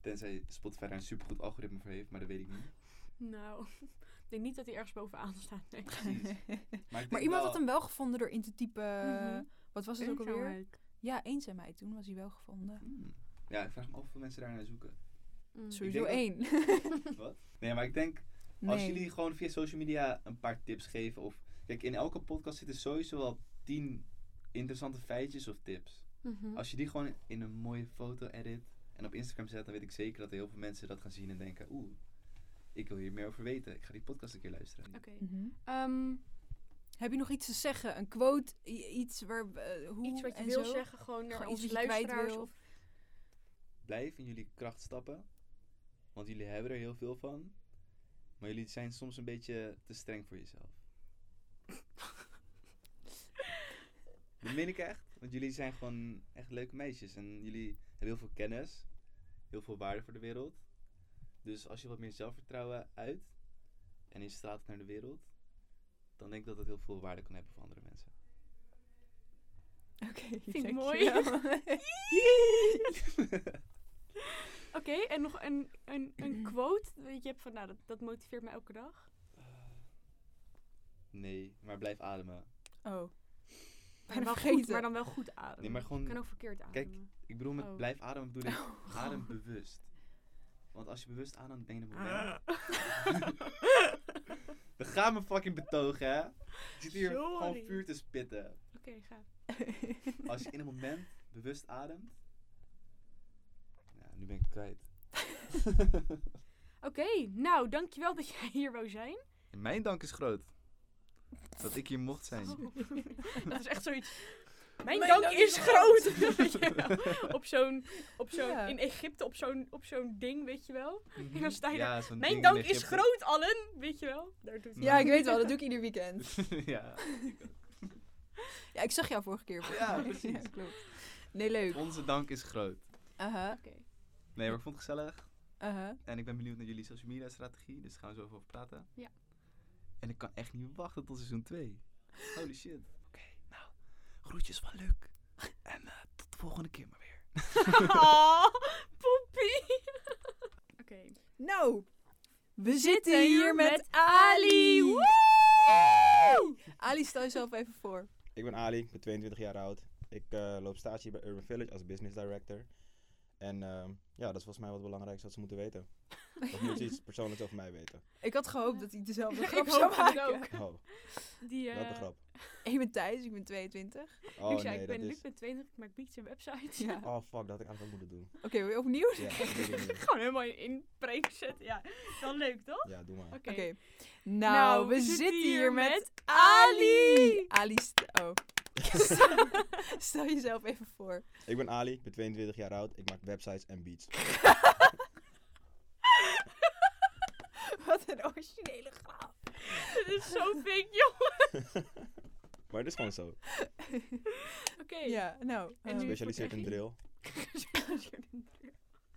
Tenzij Spotify daar een supergoed algoritme voor heeft, maar dat weet ik niet. Nou, denk niet dat hij ergens bovenaan staat. Nee. Precies. [laughs] Maar, ik Maar iemand wel- had hem wel gevonden door in te typen. Mhm. Wat was het ook alweer? Ja, eenzaamheid. Toen was hij wel gevonden. Hmm. Ja, ik vraag me af hoeveel mensen daar naar zoeken. Mm. Sowieso één. [laughs] Wat? Nee, maar ik denk, als Nee. jullie gewoon via social media een paar tips geven. Of, kijk, in elke podcast zitten sowieso wel tien interessante feitjes of tips. Mhm. Als je die gewoon in een mooie foto edit en op Instagram zet, dan weet ik zeker dat heel veel mensen dat gaan zien en denken, oeh, ik wil hier meer over weten. Ik ga die podcast een keer luisteren. Oké. Mhm. Ehm, Heb je nog iets te zeggen? Een quote? Iets waar... eh, hoe iets wat je en wil zo? zeggen, gewoon naar Gewoon onze luisteraars. Of, Blijf in jullie kracht stappen, want jullie hebben er heel veel van. Maar jullie zijn soms een beetje te streng voor jezelf. [laughs] Dat meen ik echt. Want jullie zijn gewoon echt leuke meisjes. En jullie hebben heel veel kennis. Heel veel waarde voor de wereld. Dus als je wat meer zelfvertrouwen uit. En je straalt het naar de wereld. Dan denk ik dat het heel veel waarde kan hebben voor andere mensen. Oké, Vind ik dankjewel. [laughs] [laughs] Oké, en nog een, een, een quote dat je hebt van, nou, dat, dat motiveert me elke dag. nee, maar blijf ademen. oh. Maar dan, wel goed, maar dan wel goed ademen. Nee, maar gewoon- Je kan ook verkeerd ademen. Kijk, Ik bedoel met Oh. blijf ademen bedoel ik [laughs] Oh. adem bewust. Want als je bewust ademt, ben je in het moment. Dan gaan we fucking betogen, hè? Je zit hier gewoon vuur te spitten. Oké, ga. [laughs] Als je in een moment bewust ademt. Ja, nu ben ik kwijt. [laughs] Oké, nou, dankjewel dat jij hier wou zijn. Mijn dank is groot. Dat ik hier mocht zijn. [laughs] dat is echt zoiets. Mijn, Mijn dank, dank is groot! Weet je wel? op zo'n, op zo'n, Ja. in Egypte op zo'n, op zo'n ding, weet je wel. En dan sta je ja, zo'n Mijn dank is groot, allen! Weet je wel? Daar doet ja, ik weet wel. Dat doe ik [laughs] ieder weekend. [laughs] ja, [laughs] Ja, ik zag jou vorige keer. Ja, precies. Ja, klopt. Nee, leuk. onze dank is groot. Aha, Oké. Nee, maar ik vond het gezellig. aha. En ik ben benieuwd naar jullie social media strategie. Dus daar gaan we zo even over praten. Ja. En ik kan echt niet wachten tot seizoen 2. Holy shit. Groetjes van Luc. En eh, tot de volgende keer maar weer. Oh, [laughs] poepie! Oké. Nou, we zitten zitten hier met met Ali. Ali. Woe! Ali, stel jezelf even voor. Ik ben Ali, ik ben 22 jaar oud. Ik eh, loop stage hier bij Urban Village als business director. En ehm, ja, dat is volgens mij wat het belangrijkste wat ze moeten weten. Of moet je iets persoonlijks over mij weten? Ik had gehoopt dat hij dezelfde [laughs] Ik grap zou maken. ook. Oh, Die, eh, welke grap? Ik ben Thijs, ik ben 22. Oh ik zei, nee, ik ben Luc, is... ben 22, ik maak beats en websites. Ja. Oké, Oh fuck, dat had ik eigenlijk ook moeten doen. wil je opnieuw? Ja. [laughs] [laughs] Gewoon helemaal in preek zetten. Ja, wel leuk toch? ja doe maar. Oké. Oké. Nou, we, zitten hier met met Ali. Ali, st- oh. stel jezelf even voor. Ik ben Ali, ik ben 22 jaar oud. Ik maak websites en beats. Wat een originele grap. Dit is zo fake, [laughs] joh. [laughs] Maar het is gewoon zo. [laughs] Oké. Ja, nou. En ehm, Specialiseerd in vertel drill,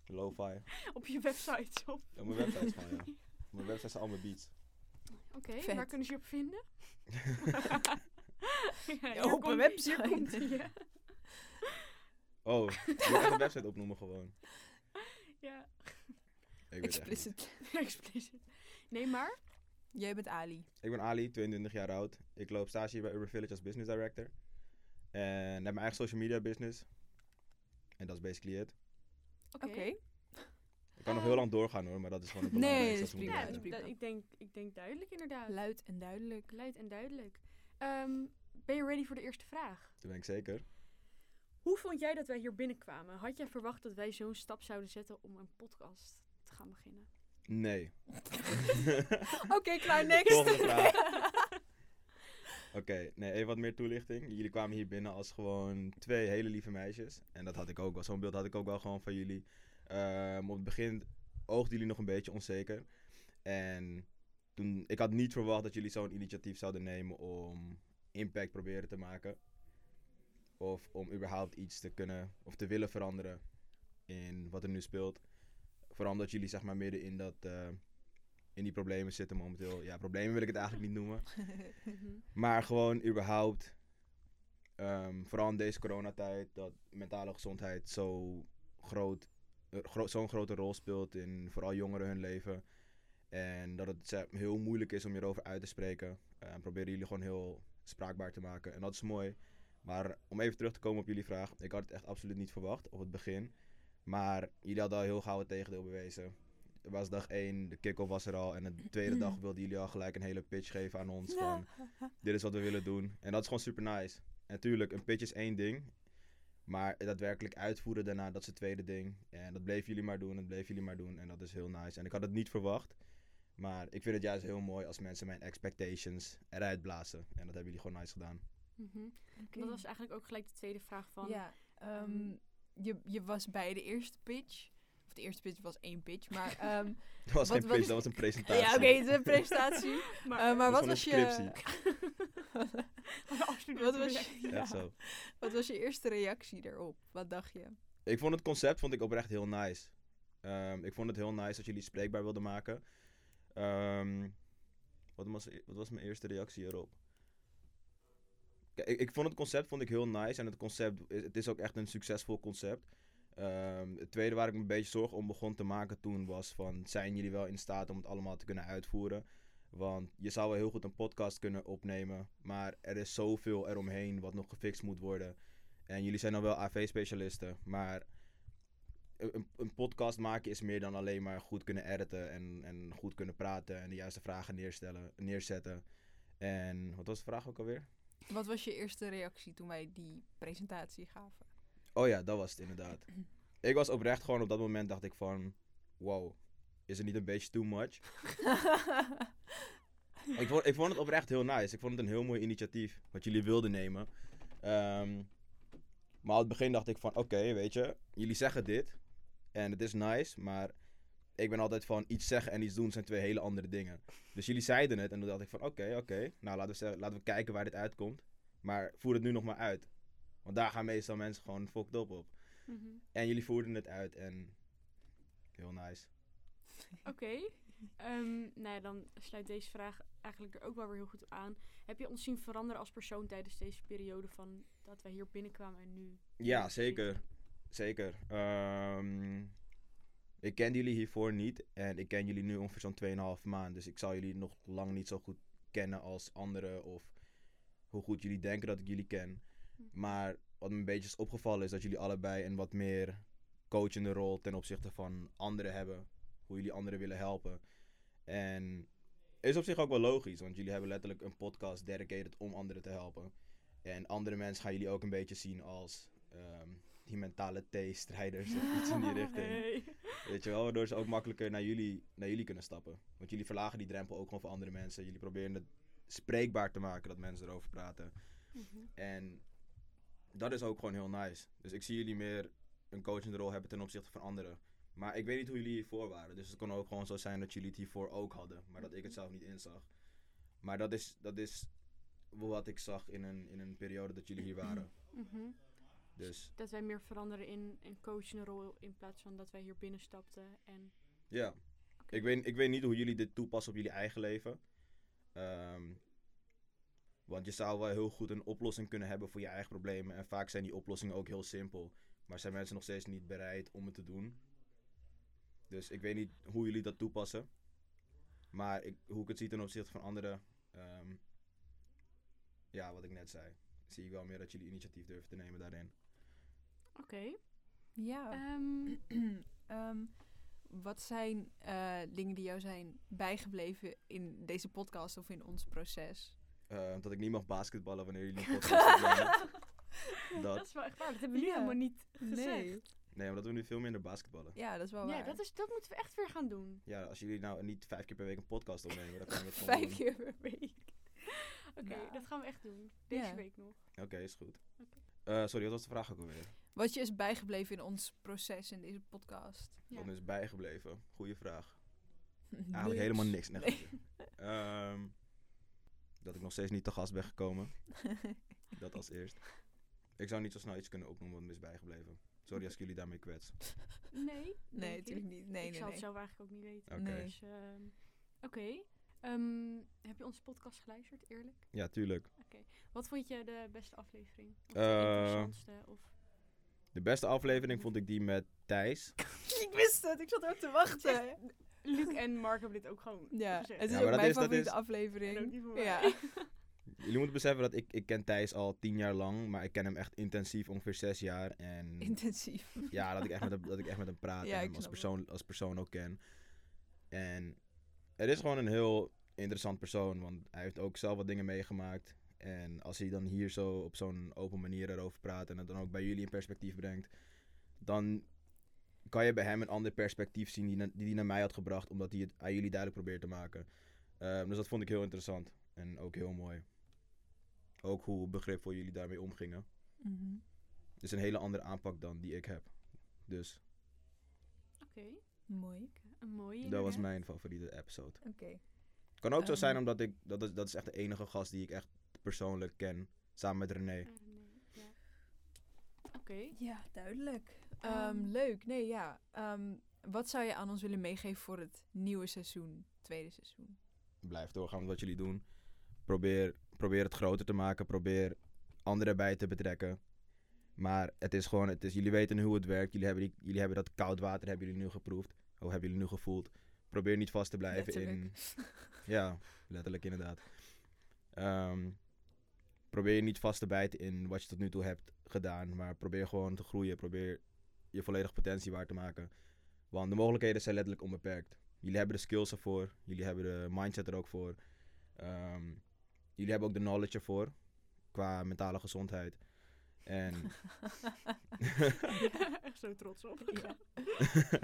lo-fi. Op je website. Op. Op mijn website gewoon, ja. Op mijn website zijn al mijn beats. Oké, Vet. waar kunnen ze je op vinden? ja, hier op een website. Komt ja. Oh, je moet een website opnoemen gewoon. ja. Ik explicit. Explicit. Nee, maar? Jij bent Ali. Ik ben Ali, 22 jaar oud. Ik loop stage hier bij Urban Village als business director. En heb mijn eigen social media business. En dat is basically it. Oké. Ik kan nog heel lang doorgaan hoor, maar dat is gewoon het Nee, belangrijkste dat dat is we Ja, moeten prima, weten. dat is prima. ik, denk, ik denk duidelijk inderdaad. Luid en duidelijk. Luid en duidelijk. Ehm, ben je ready voor de eerste vraag? Dat ben ik zeker. Hoe vond jij dat wij hier binnenkwamen? Had jij verwacht dat wij zo'n stap zouden zetten om een podcast te gaan beginnen? Nee. [laughs] Oké, klaar, next. Volgende vraag. [laughs] Oké, nee, even wat meer toelichting. Jullie kwamen hier binnen als gewoon twee hele lieve meisjes. En dat had ik ook wel. Zo'n beeld had ik ook wel gewoon van jullie. Ehm, op het begin oogden jullie nog een beetje onzeker. En toen, ik had niet verwacht dat jullie zo'n initiatief zouden nemen om impact proberen te maken. Of om überhaupt iets te kunnen of te willen veranderen in wat er nu speelt. Vooral omdat jullie zeg maar midden in dat... eh, in die problemen zitten momenteel. Ja, problemen wil ik het eigenlijk niet noemen. [laughs] Maar gewoon überhaupt, ehm, vooral in deze coronatijd, dat mentale gezondheid zo groot, eh, gro- zo'n grote rol speelt in vooral jongeren hun leven. En dat het heel moeilijk is om hierover uit te spreken. En proberen jullie gewoon heel spraakbaar te maken. En dat is mooi. Maar om even terug te komen op jullie vraag. Ik had het echt absoluut niet verwacht op het begin. Maar jullie hadden al heel gauw het tegendeel bewezen. Er was dag één, de kick-off was er al. En de tweede dag wilden jullie al gelijk een hele pitch geven aan ons. Van, [laughs] dit is wat we willen doen. En dat is gewoon super nice. En tuurlijk, een pitch is één ding. Maar daadwerkelijk uitvoeren daarna, dat is het tweede ding. En dat bleven jullie maar doen, dat bleven jullie maar doen. En dat is heel nice. En ik had het niet verwacht. Maar ik vind het juist heel mooi als mensen mijn expectations eruit blazen. En dat hebben jullie gewoon nice gedaan. Mhm. Dat was eigenlijk ook gelijk de tweede vraag van... Ja, ehm, je, je was bij de eerste pitch. Of de eerste pitch was één pitch, maar... [laughs] ehm, Dat was Wat geen was- pitch, dat was een [laughs] presentatie. ja, oké, de presentatie. [laughs] Maar, Eh, maar wat is was een je... Absoluut wat, niet. was je ja, zo. wat was je eerste reactie erop? Wat dacht je? Ik vond het concept vond ik oprecht heel nice. Ehm, ik vond het heel nice dat jullie spreekbaar wilden maken. Ehm, wat, was, wat was mijn eerste reactie erop? Ik, ik vond het concept vond ik heel nice. En het concept, het is ook echt een succesvol concept. Ehm, het tweede waar ik me een beetje zorgen om begon te maken toen was van... Zijn jullie wel in staat om het allemaal te kunnen uitvoeren? Want je zou wel heel goed een podcast kunnen opnemen. Maar er is zoveel eromheen wat nog gefixt moet worden. En jullie zijn dan wel AV-specialisten, maar een- een podcast maken is meer dan alleen maar goed kunnen editen en, en goed kunnen praten en de juiste vragen neerstellen, neerzetten. En wat was de vraag ook alweer? Wat was je eerste reactie toen wij die presentatie gaven? Oh ja, dat was het inderdaad. [clears throat] Ik was oprecht gewoon op dat moment dacht ik van, wow, is het niet een beetje too much? [laughs] ik, vond, ik vond het oprecht heel nice. Ik vond het een heel mooi initiatief wat jullie wilden nemen. Ehm, maar aan het begin dacht ik van, oké, weet je, jullie zeggen dit en het is nice, maar ik ben altijd van iets zeggen en iets doen zijn twee hele andere dingen. Dus jullie zeiden het en toen dacht ik van, oké, oké, nou laten we, zeggen- laten we kijken waar dit uitkomt. Maar voer het nu nog maar uit. Want daar gaan meestal mensen gewoon fucked up op. Mhm. En jullie voerden het uit en heel nice. [laughs] Oké. Ehm, nou ja, dan sluit deze vraag eigenlijk er ook wel weer heel goed op aan. Heb je ons zien veranderen als persoon tijdens deze periode van dat wij hier binnenkwamen en nu? Ja, zeker. zitten? Zeker. Ehm, ik ken jullie hiervoor niet en ik ken jullie nu ongeveer zo'n 2,5 maand. Dus ik zal jullie nog lang niet zo goed kennen als anderen of hoe goed jullie denken dat ik jullie ken. Maar wat me een beetje is opgevallen is dat jullie allebei een wat meer coachende rol ten opzichte van anderen hebben. Hoe jullie anderen willen helpen. En is op zich ook wel logisch, want jullie hebben letterlijk een podcast dedicated om anderen te helpen. En andere mensen gaan jullie ook een beetje zien als ehm, die mentale T-strijders [laughs] of iets in die richting. Hey. Weet je wel, waardoor ze ook makkelijker naar jullie, naar jullie kunnen stappen. Want jullie verlagen die drempel ook gewoon voor andere mensen. Jullie proberen het spreekbaar te maken dat mensen erover praten. Mhm. En dat is ook gewoon heel nice. Dus ik zie jullie meer een coachende rol hebben ten opzichte van anderen. Maar ik weet niet hoe jullie hiervoor waren. Dus het kon ook gewoon zo zijn dat jullie het hiervoor ook hadden. Maar dat ik het zelf niet inzag. Maar dat is, dat is wat ik zag in een, in een periode dat jullie hier waren. Mhm. Dus Dat wij meer veranderen in een coachende rol in plaats van dat wij hier binnenstapten en... ja. Ik, weet, ik weet niet hoe jullie dit toepassen op jullie eigen leven. Ehm, want je zou wel heel goed een oplossing kunnen hebben voor je eigen problemen. En vaak zijn die oplossingen ook heel simpel. Maar zijn mensen nog steeds niet bereid om het te doen. Dus ik weet niet hoe jullie dat toepassen. Maar ik, hoe ik het zie ten opzichte van anderen, ehm, ja, wat ik net zei, zie ik wel meer dat jullie initiatief durven te nemen daarin. Oké. Ja. Ehm, [clears throat] Ehm, wat zijn eh, dingen die jou zijn bijgebleven in deze podcast of in ons proces? Eh, dat ik niet mag basketballen wanneer jullie een [laughs] podcast opnemen. dat Dat, is wel echt waar. Dat hebben we nu Ja. helemaal niet gezegd. Nee. nee, omdat we nu veel minder basketballen. Ja, dat is wel Ja, waar. dat, is, dat moeten we echt weer gaan doen. Ja, als jullie nou niet vijf keer per week een podcast opnemen, dan kan je het [laughs] gewoon Vijf keer per week. Oké, dat gaan we echt doen. Deze Ja. week nog. Oké, is goed. Eh, sorry, wat was de vraag ook alweer? Wat je is bijgebleven in ons proces in deze podcast? Ja. Wat is bijgebleven? Goeie vraag. [laughs] Eigenlijk helemaal niks. Nee. Ehm, dat ik nog steeds niet te gast ben gekomen. [laughs] Dat als eerst. Ik zou niet zo snel iets kunnen opnoemen wat me is bijgebleven. Sorry als ik jullie daarmee kwets. Nee? Nee, natuurlijk ik. niet. Nee, ik nee, zal nee. het zelf eigenlijk ook niet weten. Oké. Nee. Dus, ehm, oké. Ehm, heb je onze podcast geluisterd, eerlijk? Ja, tuurlijk. Wat vond je de beste aflevering? Of de Eh, interessantste? Of... De beste aflevering vond ik die met Thijs. [laughs] ik wist het, ik zat ook te wachten. Luc en Mark hebben dit ook gewoon Ja, gezegd. het is Ja, ook mijn is- favoriete is- aflevering. Ja. [laughs] Jullie moeten beseffen dat ik, ik ken Thijs al tien jaar lang, maar ik ken hem echt intensief, ongeveer zes jaar. En Intensief. [laughs] ja, dat ik echt met hem, dat ik echt met hem praat Ja, en hem als persoon, als persoon ook ken. En het is gewoon een heel interessant persoon, want hij heeft ook zelf wat dingen meegemaakt. En als hij dan hier zo op zo'n open manier erover praat en het dan ook bij jullie in perspectief brengt, dan kan je bij hem een ander perspectief zien die, na- die hij naar mij had gebracht, omdat hij het aan jullie duidelijk probeert te maken. Ehm, dus dat vond ik heel interessant en ook heel mooi. Ook hoe begripvol jullie daarmee omgingen. Mhm. Het is een hele andere aanpak dan die ik heb. Dus Oké, Mooi. een mooie. dat was mijn favoriete episode. Oké. Kan ook zo Ehm. zijn omdat ik, dat is, dat is echt de enige gast die ik echt persoonlijk ken. Samen met René. Ja. Oké. Ja, duidelijk. Ehm. Ehm, leuk. Nee, ja. Ehm, wat zou je aan ons willen meegeven voor het nieuwe seizoen, tweede seizoen? Blijf doorgaan met wat jullie doen. Probeer, probeer het groter te maken. Probeer anderen bij te betrekken. Maar het is gewoon, het is, jullie weten hoe het werkt. Jullie hebben, die, jullie hebben dat koud water hebben jullie nu geproefd. Of hebben jullie nu gevoeld. Probeer niet vast te blijven in... Ja, letterlijk inderdaad. Ehm, probeer je niet vast te bijten in wat je tot nu toe hebt gedaan. Maar probeer gewoon te groeien. Probeer je volledige potentie waar te maken. Want de mogelijkheden zijn letterlijk onbeperkt. Jullie hebben de skills ervoor. Jullie hebben de mindset er ook voor. Ehm, jullie hebben ook de knowledge ervoor. Qua mentale gezondheid. En Echt [laughs] zo trots op. Ja.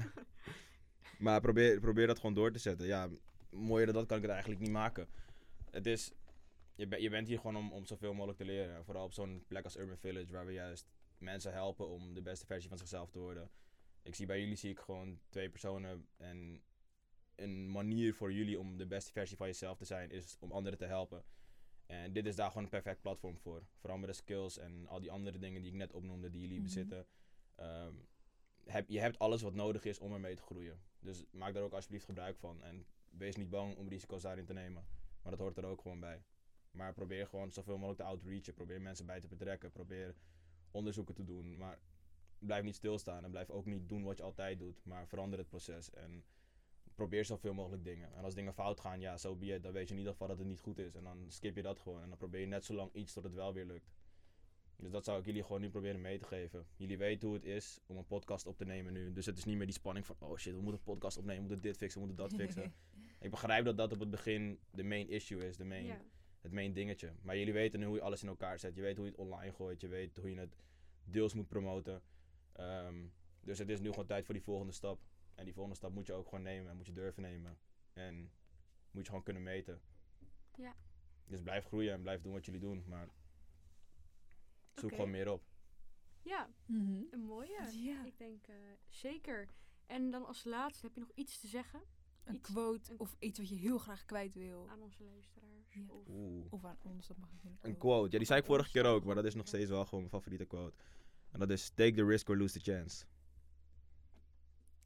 [laughs] maar probeer, probeer dat gewoon door te zetten. Ja, mooier dan dat kan ik het eigenlijk niet maken. Het is, je, ben- je bent hier gewoon om, om zoveel mogelijk te leren. En vooral op zo'n plek als Urban Village, waar we juist mensen helpen om de beste versie van zichzelf te worden. Ik zie bij jullie zie ik gewoon twee personen en een manier voor jullie om de beste versie van jezelf te zijn, is om anderen te helpen. En dit is daar gewoon een perfect platform voor. Vooral met de skills en al die andere dingen die ik net opnoemde, die jullie Mhm. bezitten. Ehm, heb, je hebt alles wat nodig is om ermee te groeien. Dus maak daar ook alsjeblieft gebruik van. En wees niet bang om risico's daarin te nemen. Maar dat hoort er ook gewoon bij. Maar probeer gewoon zoveel mogelijk te outreachen. Probeer mensen bij te betrekken. Probeer onderzoeken te doen. Maar blijf niet stilstaan. En blijf ook niet doen wat je altijd doet. Maar verander het proces. En probeer zoveel mogelijk dingen. En als dingen fout gaan, ja, zo so be it. Dan weet je in ieder geval dat het niet goed is. En dan skip je dat gewoon. En dan probeer je net zo lang iets tot het wel weer lukt. Dus dat zou ik jullie gewoon nu proberen mee te geven. Jullie weten hoe het is om een podcast op te nemen nu. Dus het is niet meer die spanning van, oh shit, we moeten een podcast opnemen, we moeten dit fixen, we moeten dat fixen. [laughs] ik begrijp dat dat op het begin de main issue is, de main. Het main dingetje. Maar jullie weten nu hoe je alles in elkaar zet. Je weet hoe je het online gooit, je weet hoe je het deels moet promoten. Ehm, dus het is nu gewoon tijd voor die volgende stap. En die volgende stap moet je ook gewoon nemen en moet je durven nemen. En moet je gewoon kunnen meten. Ja. Dus blijf groeien en blijf doen wat jullie doen. Maar zoek gewoon meer op. Ja, Mhm. een mooie. Ja. Ik denk eh, zeker. En dan als laatste, heb je nog iets te zeggen Een iets- quote een- of iets wat je heel graag kwijt wil. aan onze luisteraars? Ja. Of, Oeh. Of aan ons, dat mag natuurlijk Een ook. quote. Ja, die zei ik vorige keer ook, maar dat is nog steeds wel gewoon mijn favoriete quote. En dat is: Take the risk or lose the chance.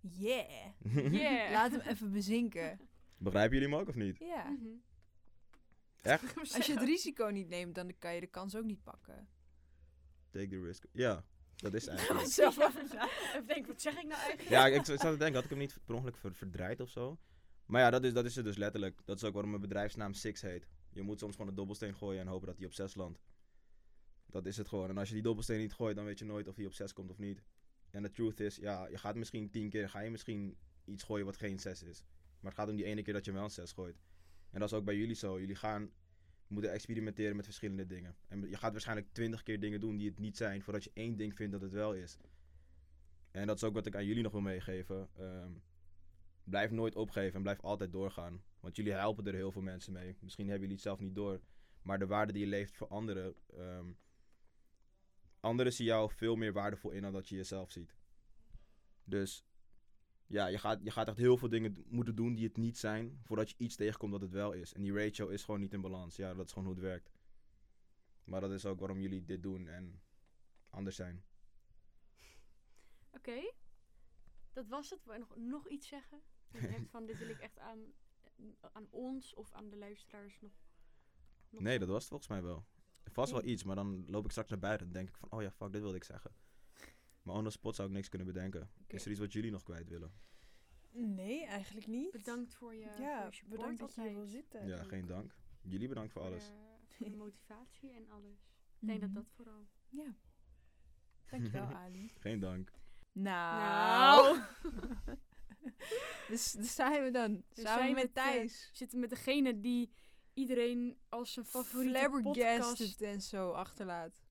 Yeah. [laughs] Yeah. Laat hem even bezinken. Begrijpen jullie hem ook of niet? Ja. Mhm. Echt? [laughs] Als je het risico niet neemt, dan kan je de kans ook niet pakken. Take the risk. Ja, dat is [laughs] eigenlijk. zelf Ja. Denken, wat zeg ik nou eigenlijk? Ja, ik, ik zat te denken, had ik hem niet per ongeluk ver- verdraaid of zo? Maar ja, dat is, dat is het dus letterlijk. Dat is ook waarom mijn bedrijfsnaam Six heet. Je moet soms gewoon een dobbelsteen gooien en hopen dat hij op 6 landt. Dat is het gewoon. En als je die dobbelsteen niet gooit, dan weet je nooit of hij op 6 komt of niet. En de truth is, ja, je gaat misschien 10 keer, ga je misschien iets gooien wat geen 6 is. Maar het gaat om die ene keer dat je wel een 6 gooit. En dat is ook bij jullie zo. Jullie gaan moeten experimenteren met verschillende dingen. En je gaat waarschijnlijk 20 keer dingen doen die het niet zijn, voordat je één ding vindt dat het wel is. En dat is ook wat ik aan jullie nog wil meegeven. Ehm, blijf nooit opgeven en blijf altijd doorgaan. Want jullie helpen er heel veel mensen mee. Misschien hebben jullie het zelf niet door. Maar de waarde die je leeft voor anderen. ehm, anderen zien jou veel meer waardevol in dan dat je jezelf ziet. Dus ja, je gaat, je gaat echt heel veel dingen moeten doen die het niet zijn. Voordat je iets tegenkomt dat het wel is. En die ratio is gewoon niet in balans. Ja, dat is gewoon hoe het werkt. Maar dat is ook waarom jullie dit doen en anders zijn. Oké. Dat was het. Wil je nog, nog iets zeggen? Dat je denkt van, dit wil ik echt aan, aan ons of aan de luisteraars nog... nog Nee, dat was het volgens mij wel. Vast wel iets, maar dan loop ik straks naar buiten. Dan denk ik van, oh ja, fuck, dit wilde ik zeggen. Maar the spot zou ik niks kunnen bedenken. Is er iets wat jullie nog kwijt willen? Nee, eigenlijk niet. Bedankt voor je, Ja, voor je support bedankt dat je hier wil zitten. Ja, geen dank. Jullie bedankt voor alles. Voor de [laughs] motivatie en alles. Ik denk dat Mhm. dat vooral. Ja. Dankjewel, [laughs] Ali. Geen dank. Nou. [laughs] [laughs] dus daar zijn we dan. We Samen zijn met met, eh, Thijs. We zitten met degene die iedereen als zijn favoriete podcast... En zo achterlaat.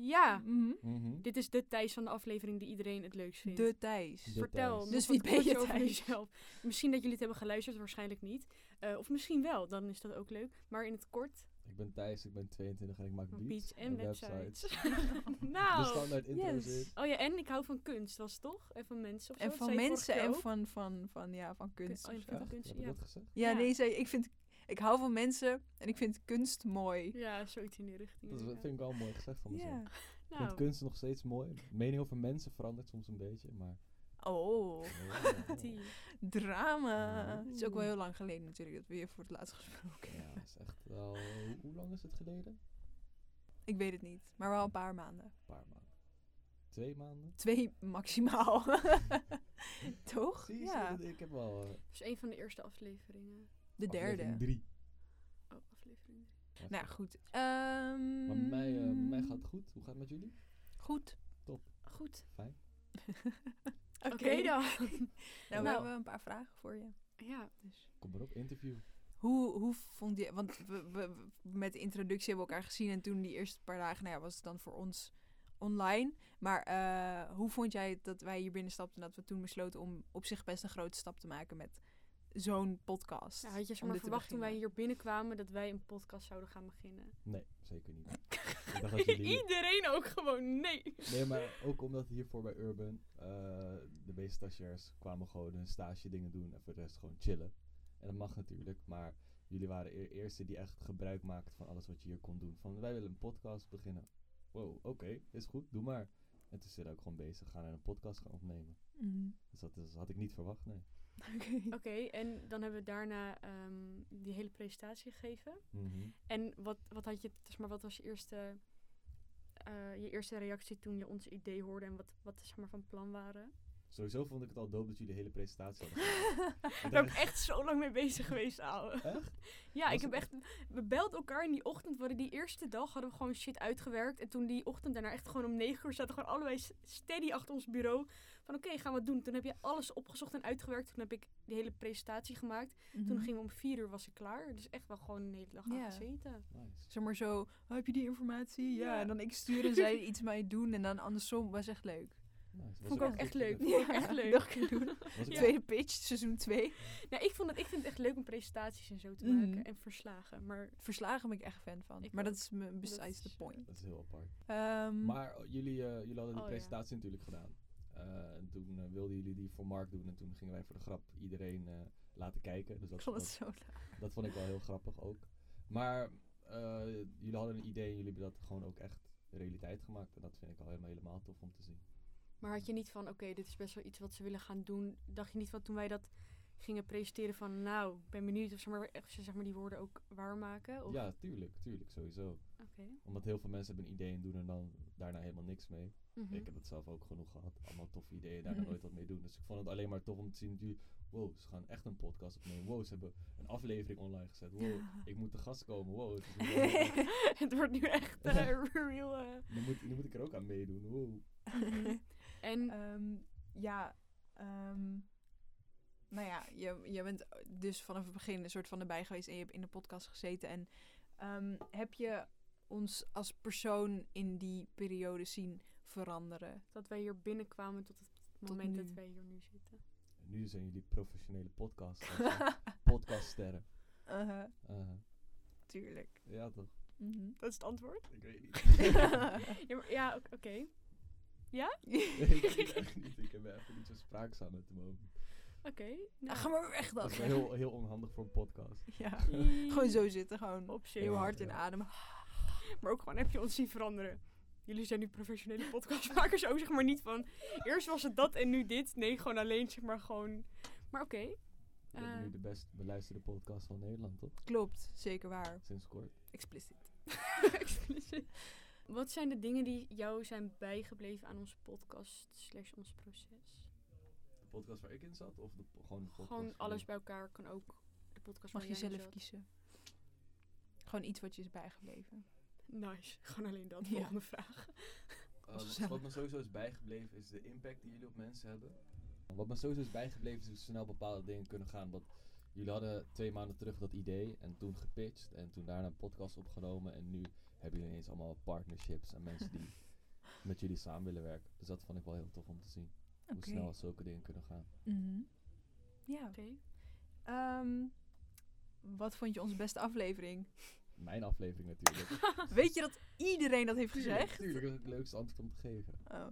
Ja, Mhm. Mhm. dit is de Thijs van de aflevering die iedereen het leukst vindt. De Thijs. De Vertel Thijs. Dus wat wie ben je, over jezelf. Misschien dat jullie het hebben geluisterd, waarschijnlijk niet. Eh, of misschien wel, dan is dat ook leuk. Maar in het kort, Ik ben Thijs, ik ben 22 en ik maak beats, beats en websites. De [laughs] nou, standaard intro's Yes. is. oh ja, en ik hou van kunst, was het toch? En van mensen of zo. En van zei je mensen en van, van, van, ja, van kunst. Oh, Echt? kunst, ja. dat gezegd? Ja, Ja. nee, zei, ik vind, ik hou van mensen en ik vind kunst mooi. Ja, zoiets in die richting. Dat vind ik wel mooi gezegd van mezelf. Ja. Ik vind Nou, kunst nog steeds mooi. Mening over mensen verandert soms een beetje, maar... Oh, [laughs] Oh, die. drama. Het is ook wel heel lang geleden natuurlijk dat we je voor het laatst gesproken Ja, hebben. dat is echt wel... Hoe, lang is het geleden? Ik weet het niet, maar wel een paar maanden. Een paar maanden. Twee maanden? Twee maximaal. [laughs] Toch? Zie je, ja, ik heb wel... eh, Dat is een van de eerste afleveringen. de aflevering derde. drie. Oh, aflevering. Nou ja, goed. Ehm, Maar bij mij, eh, bij mij gaat het goed. Hoe gaat het met jullie? Goed. Goed. Fijn. [laughs] Oké dan. [laughs] Nou, we Nou. hebben een paar vragen voor je. Ja, dus. Kom maar op, interview. Hoe, hoe vond je... Want we, we, we- met de introductie hebben we elkaar gezien. En toen die eerste paar dagen, nou ja, was het dan voor ons online. Maar eh, hoe vond jij dat wij hier binnenstapten... en dat we toen besloten om op zich best een grote stap te maken met zo'n podcast? Ja, had je om zomaar verwacht toen wij hier binnenkwamen dat wij een podcast zouden gaan beginnen? Nee, zeker niet. [laughs] [laughs] jullie... Iedereen ook gewoon, nee. Nee, maar ook omdat hiervoor bij Urban eh, de meeste stagiairs kwamen gewoon hun stage dingen doen en voor de rest gewoon chillen. En dat mag natuurlijk, maar jullie waren de eerste die echt gebruik maakten van alles wat je hier kon doen. Van wij willen een podcast beginnen. Wow, oké, is goed, doe maar. En toen we ook gewoon bezig gaan en een podcast gaan opnemen. Mhm. Dus dat, is, had ik niet verwacht, nee. [laughs] Oké. Oké, en dan hebben we daarna ehm, die hele presentatie gegeven. Mhm. En wat, wat had je, zeg maar, wat was je eerste, eh, je eerste reactie toen je ons idee hoorde en wat, wat zeg maar van plan waren? Sowieso vond ik het al dope dat jullie de hele presentatie hadden [laughs] Daar ben ik echt zo lang mee bezig geweest, ouwe. [laughs] Echt? Ja, ik heb echt... We belden elkaar in die ochtend. We die eerste dag hadden we gewoon shit uitgewerkt. En toen die ochtend daarna echt gewoon om negen uur zaten we gewoon allebei steady achter ons bureau. Van oké, gaan we het doen. Toen heb je alles opgezocht en uitgewerkt. Toen heb ik die hele presentatie gemaakt. Toen Mhm. gingen we om vier uur was ik klaar. Dus echt wel gewoon een hele dag aan Ja. gezeten. Nice. Zeg maar zo, oh, heb je die informatie? Ja. Ja. En dan ik stuur en zij [laughs] iets mij doen. En dan andersom, was echt leuk. Was Vond ik ook [laughs] echt leuk. Echt leuk. Dacht ik doen. [laughs] Tweede pitch, seizoen 2. [laughs] Nou, ik, vond het, ik vind het echt leuk om presentaties en zo te Mhm. maken. En verslagen. Maar Verslagen ben ik echt fan van. Ik maar ook. dat is me besides the point. Dat is heel apart. Ehm, Maar oh, jullie, eh, jullie hadden die Oh, ja. presentatie natuurlijk gedaan. Eh, en toen eh, wilden jullie die voor Mark doen. En toen gingen wij voor de grap iedereen eh, laten kijken. Dus ik dat, vond het dat, zo leuk. dat vond ik wel heel grappig ook. Maar eh, jullie hadden een idee en jullie hebben dat gewoon ook echt realiteit gemaakt. En dat vind ik al helemaal, helemaal tof om te zien. Maar had je niet van, oké, dit is best wel iets wat ze willen gaan doen. Dacht je niet van toen wij dat gingen presenteren van, nou, ik ben benieuwd of ze maar, echt, ze zeg maar die woorden ook waarmaken? Of? Ja, tuurlijk, tuurlijk, sowieso. Oké. Omdat heel veel mensen hebben een idee en doen er dan daarna helemaal niks mee. Mhm. Ik heb het zelf ook genoeg gehad. Allemaal toffe ideeën, daarna [laughs] nooit wat mee doen. Dus ik vond het alleen maar tof om te zien jullie... Wow, ze gaan echt een podcast opnemen. Wow, ze hebben een aflevering online gezet. Wow, [laughs] ik moet te gast komen. Wow, het [laughs] wordt nu echt eh, real. nu, moet, nu moet ik er ook aan meedoen. Wow. En Ehm, ja, ehm, nou ja, je, je bent dus vanaf het begin een soort van erbij geweest en je hebt in de podcast gezeten. En ehm, heb je ons als persoon in die periode zien veranderen? dat wij hier binnenkwamen tot het moment dat wij hier nu zitten. En nu zijn jullie professionele podcasters. [laughs] podcaststerren. Uh-huh, Uh, tuurlijk. ja, toch? Mhm. Dat is het antwoord. Ik weet niet. [laughs] Ja, maar- ja oké. oké. Ja? [laughs] ik weet echt niet. Ik heb even niet zo spraakzaam met de moment. Oké. Nou, nou, ga maar weg Dat dan. is wel heel, heel onhandig voor een podcast. [laughs] Ja. [laughs] Gewoon zo zitten, gewoon Op zich. heel Ja, hard ja. inademen. Maar ook gewoon heb je ons zien veranderen. Jullie zijn nu professionele podcastmakers. Ook zeg maar niet van. Eerst was het dat en nu dit. Nee, gewoon alleen zeg maar gewoon. Maar oké. We hebben Eh. nu de best beluisterde podcast van Nederland, toch? Klopt, zeker waar. Sinds kort. Explicit. Expliciet. Wat zijn de dingen die jou zijn bijgebleven aan onze podcast slash ons proces? De podcast waar ik in zat? Of de, gewoon de podcast? Gewoon alles bij elkaar kan ook. De podcast Mag waar je jij in zelf zat. kiezen. Gewoon iets wat je is bijgebleven. Nice. [laughs] Gewoon alleen dat. Ja. Volgende vraag. Uh, gezellig. wat me sowieso is bijgebleven is de impact die jullie op mensen hebben. Wat me sowieso is bijgebleven is hoe snel bepaalde dingen kunnen gaan. Want jullie hadden twee maanden terug dat idee en toen gepitcht en toen daarna een podcast opgenomen. En nu hebben jullie ineens allemaal partnerships en mensen die [laughs] met jullie samen willen werken. Dus dat vond ik wel heel tof om te zien. Hoe snel zulke dingen kunnen gaan. Mhm. Ja. Oké. Ehm, wat vond je onze beste aflevering? Mijn aflevering natuurlijk. [laughs] Weet je dat iedereen dat heeft gezegd? Tuurlijk, dat is het leukste antwoord om te geven. Oh.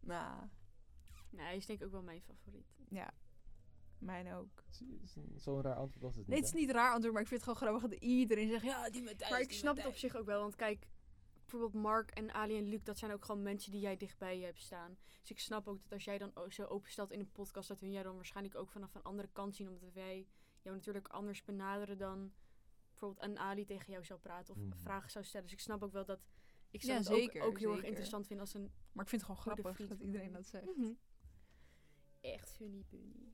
Nou, Nee, hij is denk ik ook wel mijn favoriet. ja. Mijn ook. Zo'n raar antwoord was het niet. Nee, het is niet raar antwoord, maar ik vind het gewoon grappig dat iedereen zegt, ja, die met thuis. maar ik snap het op zich ook wel. Want kijk, bijvoorbeeld Mark en Ali en Luc, dat zijn ook gewoon mensen die jij dichtbij je hebt staan. Dus ik snap ook dat als jij dan zo openstelt in een podcast, dat hun jij dan waarschijnlijk ook vanaf een andere kant zien. Omdat wij jou natuurlijk anders benaderen dan bijvoorbeeld een Ali tegen jou zou praten of Mhm. vragen zou stellen. Dus ik snap ook wel dat ik zou Ja, het zeker, ook heel erg interessant vinden als een Maar ik vind het gewoon grappig dat iedereen dat zegt. Mhm. echt funny bunny.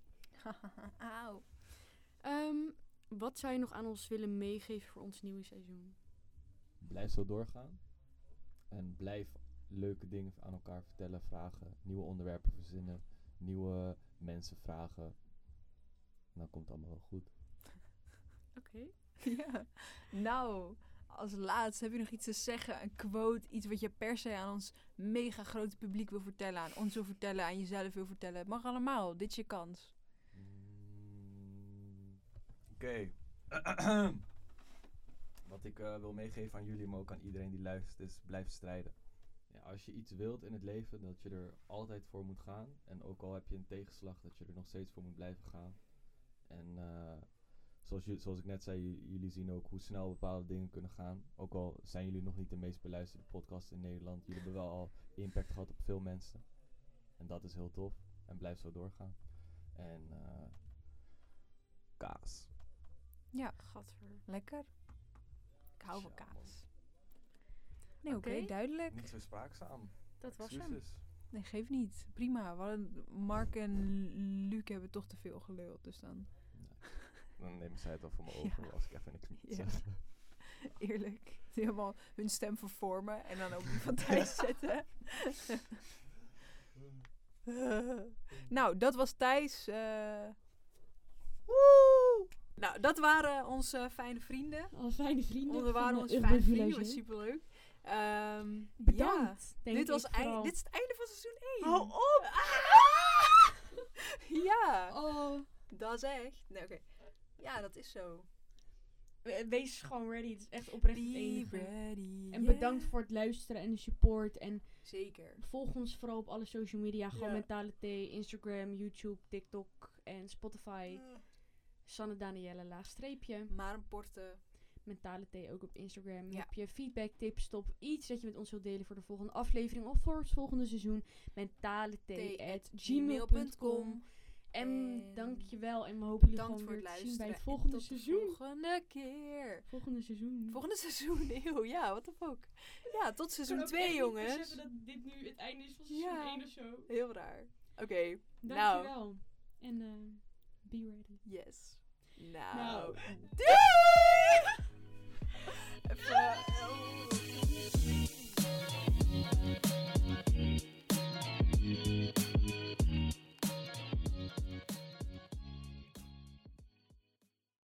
[laughs] Auw. Ehm, wat zou je nog aan ons willen meegeven voor ons nieuwe seizoen? Blijf zo doorgaan. En blijf leuke dingen aan elkaar vertellen, vragen, nieuwe onderwerpen verzinnen, nieuwe mensen vragen. Dan komt het allemaal wel goed. [laughs] Oké. [laughs] Ja. Nou, als laatste heb je nog iets te zeggen? Een quote, iets wat je per se aan ons mega grote publiek wil vertellen, aan ons wil vertellen, aan jezelf wil vertellen. Het mag allemaal, dit is je kans. Oké. [clears throat] Wat ik eh, wil meegeven aan jullie, maar ook aan iedereen die luistert, is blijf strijden. Ja, als je iets wilt in het leven, dat je er altijd voor moet gaan. En ook al heb je een tegenslag, dat je er nog steeds voor moet blijven gaan. En eh, zoals, ju- zoals ik net zei, jullie zien ook hoe snel bepaalde dingen kunnen gaan. Ook al zijn jullie nog niet de meest beluisterde podcast in Nederland, jullie hebben wel al impact gehad op veel mensen. En dat is heel tof. En blijf zo doorgaan. En eh kaas. Ja, Gadver. lekker. Ik hou van kaas. Nee, oké, duidelijk. Niet zo spraakzaam. Dat was hem. Excuses. Nee, geef niet. Prima. We Mark en Luc hebben toch te veel geluld, dus dan Dan nemen zij het wel voor me [laughs] Ja. over als ik even niks moet Ja. zeggen. [laughs] eerlijk. Die helemaal hun stem vervormen en dan ook die van Thijs [laughs] zetten. nou, dat was Thijs. eh. Woe! Nou, dat waren onze fijne vrienden. Alle fijne vrienden. Dat waren onze fijne vrienden. Village, was superleuk. Ehm ja. Bedankt. denk Dit, was ik eind- vooral. dit is het einde van seizoen 1. Hou op! [laughs] ja, Oh. dat is echt. Nee, oké. Ja, dat is zo. We- Wees gewoon ready. Het is echt oprecht het Be enige. ready. En yeah. bedankt voor het luisteren en de support. En Zeker. volg ons vooral op alle social media. Gewoon Ja. Mentale Thee, Instagram, YouTube, TikTok en Spotify. Sanne Danielle laagstreepje. Maar een porte. Mentale Thee ook op Instagram. Ja. Heb je feedback, tips, top, iets dat je met ons wilt delen voor de volgende aflevering of voor het volgende seizoen. Mentale gmail.com. En, En dankjewel. En we hopen jullie gewoon weer te zien bij het en volgende tot de seizoen. volgende keer. Volgende seizoen. Volgende seizoen, [laughs] eeuw. Ja, wat de fuck. Ja, tot seizoen Ik kan 2, ook echt niet jongens. beseffen dat dit nu het einde is van seizoen Ja. 1 of zo. Heel raar. Oké, nou. Dankjewel. En eh Be ready. Yes. Now. [laughs] [laughs] now.